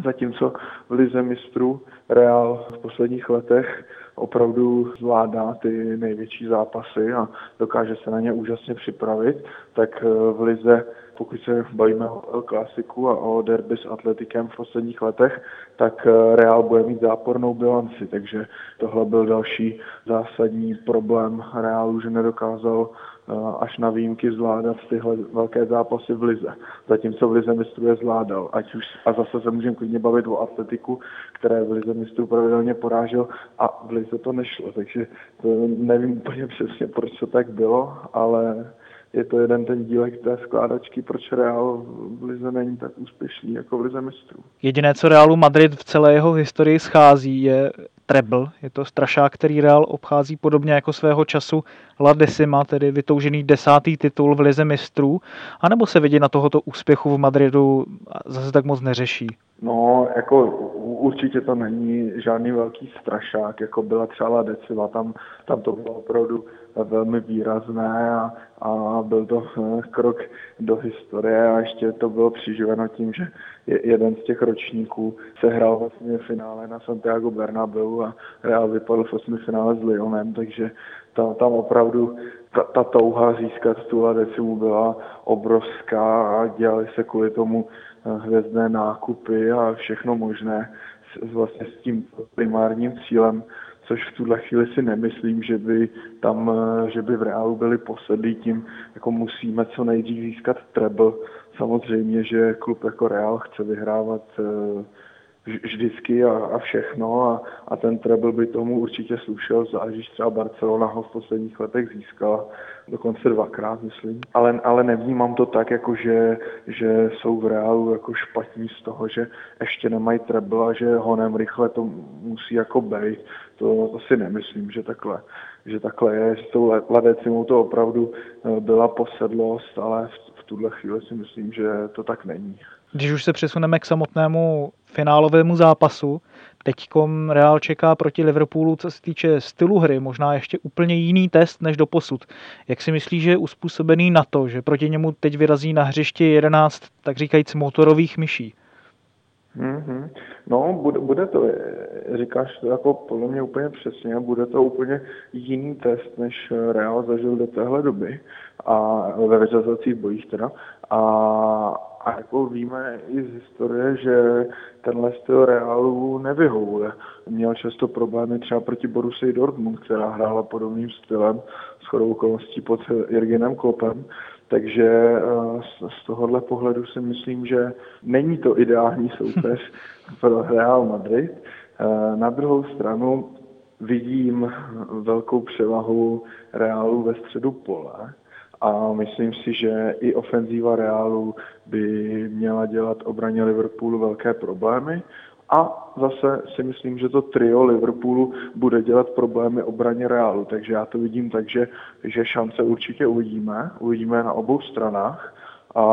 Zatímco v Lize mistrů Real v posledních letech opravdu zvládá ty největší zápasy a dokáže se na ně úžasně připravit, tak v Lize pokud se bavíme o El Clasiku a o derby s Atletikem v posledních letech, tak eh, Real bude mít zápornou bilanci, takže tohle byl další zásadní problém Realu, že nedokázal eh, až na výjimky zvládat tyhle velké zápasy v Lize. Zatímco v Lize mistrů je zvládal. Ať už, a zase se můžeme klidně bavit o atletiku, které v Lize mistrů pravidelně porážel a v Lize to nešlo. Takže to nevím úplně přesně, proč to tak bylo, ale je to jeden ten dílek té skládačky, proč Real v Lize není tak úspěšný jako v Lize mistrů. Jediné, co Realu Madrid v celé jeho historii schází, je treble. Je to strašák, který Real obchází podobně jako svého času La Decima, tedy vytoužený desátý titul v Lize mistrů, anebo se vidí na tohoto úspěchu v Madridu zase tak moc neřeší? No, jako určitě to není žádný velký strašák, jako byla třeba La Decima, tam, tam to bylo opravdu velmi výrazné a, a byl to eh, krok do historie a ještě to bylo přiživeno tím, že jeden z těch ročníků se hrál vlastně v finále na Santiago Bernabeu a Real vypadl v osmi finále s Lyonem, takže tam, tam opravdu ta, ta touha získat tu decimu byla obrovská a dělali se kvůli tomu eh, hvězdné nákupy a všechno možné s, vlastně s tím primárním cílem což v tuhle chvíli si nemyslím, že by tam, eh, že by v reálu byli posedlí tím, jako musíme co nejdřív získat treble. Samozřejmě, že klub jako Real chce vyhrávat eh, vždycky a, a všechno a, a ten treble by tomu určitě slušel, zvlášť třeba Barcelona ho v posledních letech získala, dokonce dvakrát, myslím. Ale, ale nevnímám to tak, jako že, že jsou v reálu jako špatní z toho, že ještě nemají treble a že honem rychle to musí jako bejt. To, to si nemyslím, že takhle, že takhle je. S tou Ladecimou to opravdu eh, byla posedlost, ale v, v tuhle chvíli si myslím, že to tak není. Když už se přesuneme k samotnému finálovému zápasu, teďkom Real čeká proti Liverpoolu, co se týče stylu hry, možná ještě úplně jiný test než do posud. Jak si myslíš, že je uspůsobený na to, že proti němu teď vyrazí na hřišti 11, tak říkajíc, motorových myší? Mm-hmm. No, bude, bude to, říkáš to jako podle mě úplně přesně, bude to úplně jiný test, než Real zažil do téhle doby a ve vyřazacích bojích teda. A, a jako víme i z historie, že tenhle styl Realu nevyhovuje. Měl často problémy třeba proti Borussii Dortmund, která hrála podobným stylem s chodou okolností pod Jürgenem Kloppem. Takže eh, z tohohle pohledu si myslím, že není to ideální soupeř [LAUGHS] pro Real Madrid. Eh, na druhou stranu vidím velkou převahu Realu ve středu pole a myslím si, že i ofenzíva Realu by měla dělat obraně Liverpoolu velké problémy. A zase si myslím, že to trio Liverpoolu bude dělat problémy obraně Realu, takže já to vidím tak, že, že šance určitě uvidíme, uvidíme na obou stranách. A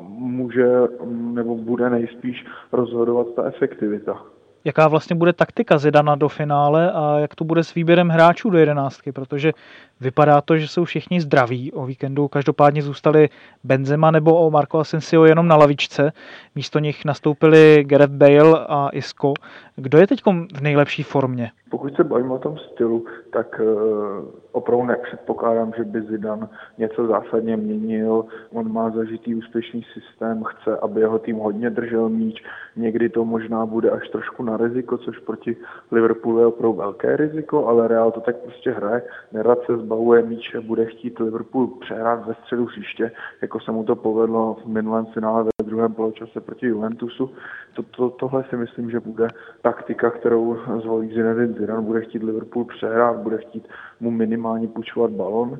může nebo bude nejspíš rozhodovat ta efektivita. Jaká vlastně bude taktika Zidana do finále a jak to bude s výběrem hráčů do jedenáctky, protože vypadá to, že jsou všichni zdraví. O víkendu každopádně zůstali Benzema nebo o Marco Asensio jenom na lavičce. Místo nich nastoupili Gareth Bale a Isco. Kdo je teď v nejlepší formě? Pokud se bavíme o tom stylu, tak uh, opravdu nepředpokládám, že by Zidan něco zásadně měnil. On má zažitý úspěšný systém, chce, aby jeho tým hodně držel míč. Někdy to možná bude až trošku na riziko, což proti Liverpoolu je opravdu velké riziko, ale Real to tak prostě hraje. Nerad se zbavuje míče, bude chtít Liverpool přehrát ve středu hřiště, jako se mu to povedlo v minulém finále ve druhém poločase proti Juventusu. To, to, tohle si myslím, že bude taktika, kterou zvolí Zinedine Zidane, bude chtít Liverpool přehrát, bude chtít mu minimálně půjčovat balon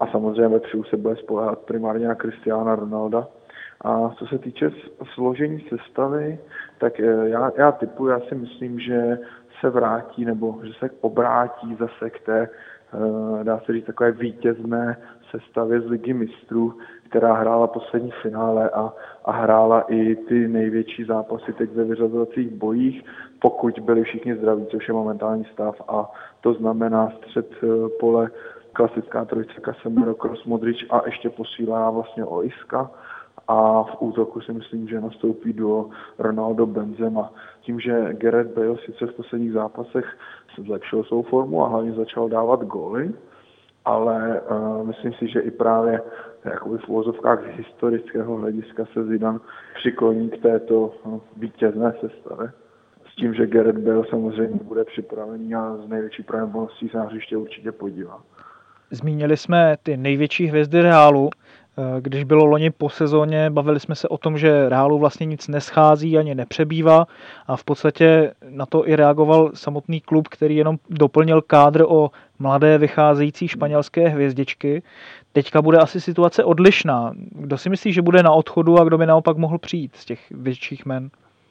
a samozřejmě ve třiu se bude spolehat primárně na Cristiana Ronalda. A co se týče složení sestavy, tak eh, já, já typu, já si myslím, že se vrátí nebo že se obrátí zase k té, dá se říct, takové vítězné sestavě z Ligy mistrů, která hrála poslední finále a, a hrála i ty největší zápasy teď ve vyřazovacích bojích, pokud byli všichni zdraví, což je momentální stav. A to znamená střed eh, pole klasická trojice Casemiro, Kroos, Modrič a ještě posílá vlastně o Iska a v útoku si myslím, že nastoupí do Ronaldo Benzema. Tím, že Gareth Bale sice v posledních zápasech zlepšil svou formu a hlavně začal dávat góly, ale uh, myslím si, že i právě jakoby v úvozovkách z historického hlediska se Zidane přikloní k této uh, vítězné sestavě. S tím, že Gareth Bale samozřejmě bude připravený a z největší pravděpodobností se na hřiště určitě podívá. Zmínili jsme ty největší hvězdy Reálu. Eh, když bylo loni po sezóně, bavili jsme se o tom, že Reálu vlastně nic neschází ani nepřebývá a v podstatě na to i reagoval samotný klub, který jenom doplnil kádr o mladé vycházející španělské hvězdičky. Teďka bude asi situace odlišná. Kdo si myslí, že bude na odchodu a kdo by naopak mohl přijít z těch větších men?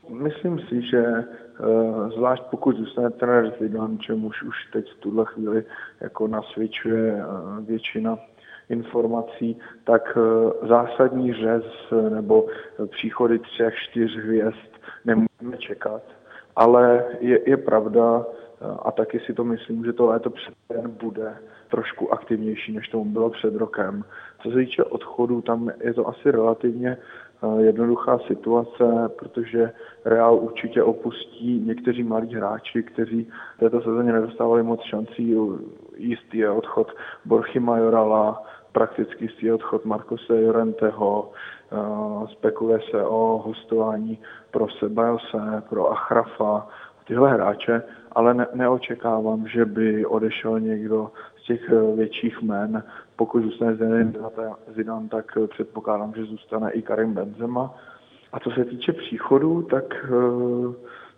Myslím si, že eh, zvlášť pokud zůstane trenér Zidane, čemuž už teď v tuhle chvíli jako nasvědčuje eh, většina informací, tak eh, zásadní řez nebo příchody třech, čtyř hvězd nemůžeme čekat. Ale je, je pravda, a taky si to myslím, že to léto před bude trošku aktivnější, než tomu bylo před rokem. Co se týče odchodu, tam je to asi relativně jednoduchá situace, protože Real určitě opustí někteří malí hráči, kteří této sezóně nedostávali moc šancí. Jistý je odchod Borchy Majorala, prakticky je odchod Markose Jorenteho, spekuluje se o hostování pro Sebajose, pro Achrafa, tyhle hráče, ale ne, neočekávám, že by odešel někdo z těch větších men pokud zůstane Zidane, tak eh, předpokládám, že zůstane i Karim Benzema. A co se týče příchodu, tak eh,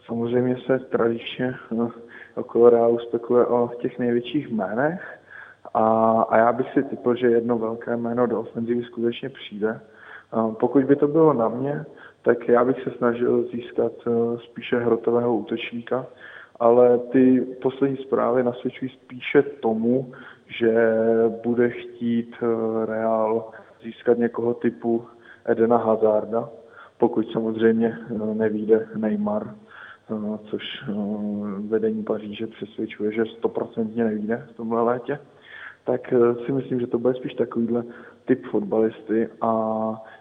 samozřejmě se tradičně eh, okolo Realu spekuluje o těch největších jménech. A, a já bych si typl, že jedno velké jméno do ofenzivy skutečně přijde. Pokud by to bylo na mě, tak já bych se snažil získat spíše hrotového útočníka, ale ty poslední zprávy nasvědčují spíše tomu, že bude chtít eh, Real získat někoho typu Edena Hazarda, pokud samozřejmě eh, nevíde Neymar, eh, což vedení Paříže přesvědčuje, že stoprocentně nevíde v tomhle létě, tak si myslím, že to bude spíš takovýhle typ fotbalisty a,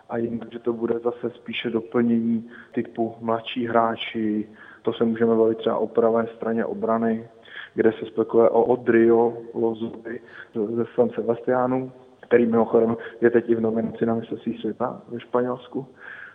a jinak, že to bude zase spíše doplnění typu mladší hráči, to se můžeme bavit třeba o pravé straně obrany, kde se spekuluje o Odrio Lozovi ze San Sebastianu, který mimochodem je teď i v nominaci na mistrovství světa ve Španělsku,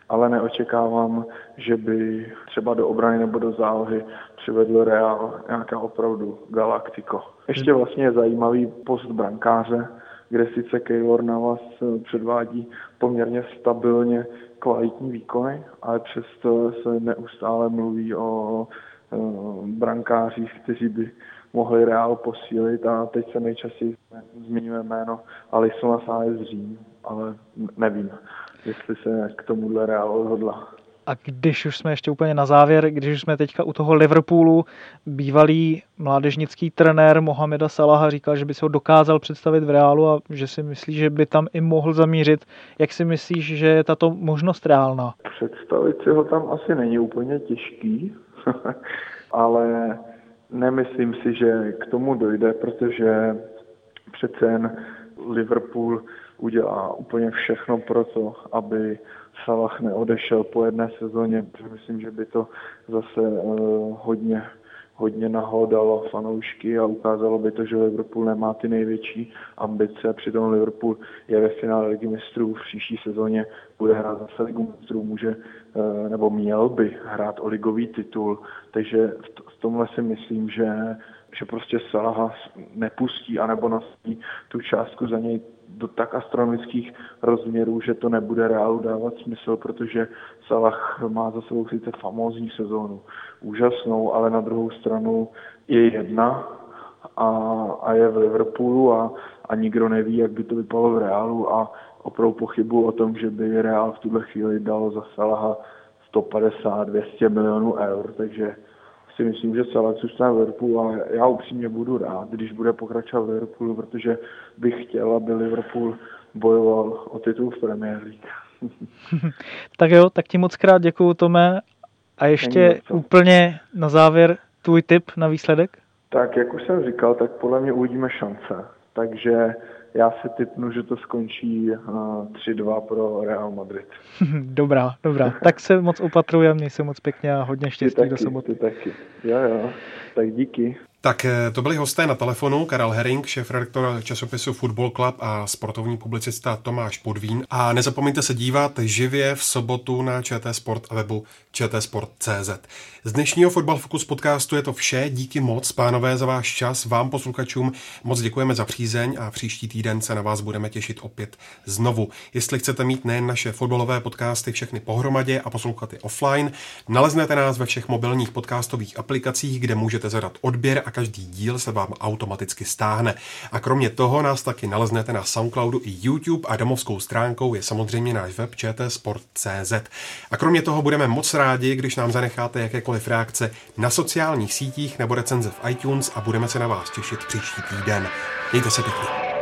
ale neočekávám, že by třeba do obrany nebo do zálohy přivedl Real nějaká opravdu galaktiko. Ještě vlastně je zajímavý post brankáře, kde sice Keylor Navas předvádí poměrně stabilně kvalitní výkony, ale přesto se neustále mluví o Eh, brankářích, kteří by mohli Real posílit. A teď se nejčastěji zmiňuje jméno Alisona Sáez Řím, ale nevím, jestli se k tomuhle Real odhodla. A když už jsme ještě úplně na závěr, když už jsme teďka u toho Liverpoolu, bývalý mládežnický trenér Mohameda Salaha říkal, že by se ho dokázal představit v Reálu a že si myslí, že by tam i mohl zamířit. Jak si myslíš, že je tato možnost reálná? Představit si ho tam asi není úplně těžký, [LAUGHS] ale nemyslím si, že k tomu dojde, protože přece jen Liverpool udělá úplně všechno pro to, aby Salah neodešel po jedné sezóně, protože myslím, že by to zase uh, hodně hodně nahodalo fanoušky a ukázalo by to, že Liverpool nemá ty největší ambice. Přitom Liverpool je ve finále ligy mistrů v příští sezóně, bude hrát zase ligu mistrů, může eh, nebo měl by hrát o ligový titul. Takže v tomhle si myslím, že že prostě Salaha nepustí anebo nosí tu částku za něj do tak astronomických rozměrů, že to nebude reálu dávat smysl, protože Salah má za sebou sice famózní sezónu, úžasnou, ale na druhou stranu je jedna a, a je v Liverpoolu a, a nikdo neví, jak by to vypadalo v Reálu a opravdu pochybu o tom, že by Reál v tuhle chvíli dal za Salaha 150-200 milionů eur, takže si myslím, že celé zůstane v Liverpoolu, ale já upřímně budu rád, když bude pokračovat v Liverpoolu, protože bych chtěl, aby Liverpool bojoval o titul v Premier League. [LAUGHS] tak jo, tak ti moc krát děkuju, Tome. A ještě úplně na závěr tvůj tip na výsledek? Tak, jak už jsem říkal, tak podle mě uvidíme šance. Takže já si typnu, že to skončí 3-2 pro Real Madrid. [LAUGHS] dobrá, dobrá. Tak se moc opatrujem, měj se moc pěkně a hodně štěstí taky, do soboty. Ty taky. Jo, jo. Tak díky. Tak eh, to byli hosté na telefonu, Karel Herring, šéf-redaktor časopisu Football Club a sportovní publicista Tomáš Podvín. A nezapomeňte se dívat živě v sobotu na ČT Sport a webu čtsport.cz. Z dnešního Fotbal Focus podcastu je to vše. Díky moc, pánové, za váš čas. Vám, posluchačům, moc děkujeme za přízeň a příští týden se na vás budeme těšit opět znovu. Jestli chcete mít nejen naše fotbalové podcasty všechny pohromadě a poslouchat je offline, naleznete nás ve všech mobilních podcastových aplikacích, kde můžete zadat odběr a každý díl se vám automaticky stáhne. A kromě toho nás taky naleznete na Soundcloudu i YouTube a domovskou stránkou je samozřejmě náš web čtsport.cz. A kromě toho budeme moc rádi, když nám zanecháte jakékoliv reakce na sociálních sítích nebo recenze v iTunes a budeme se na vás těšit příští týden. Mějte se pěkně.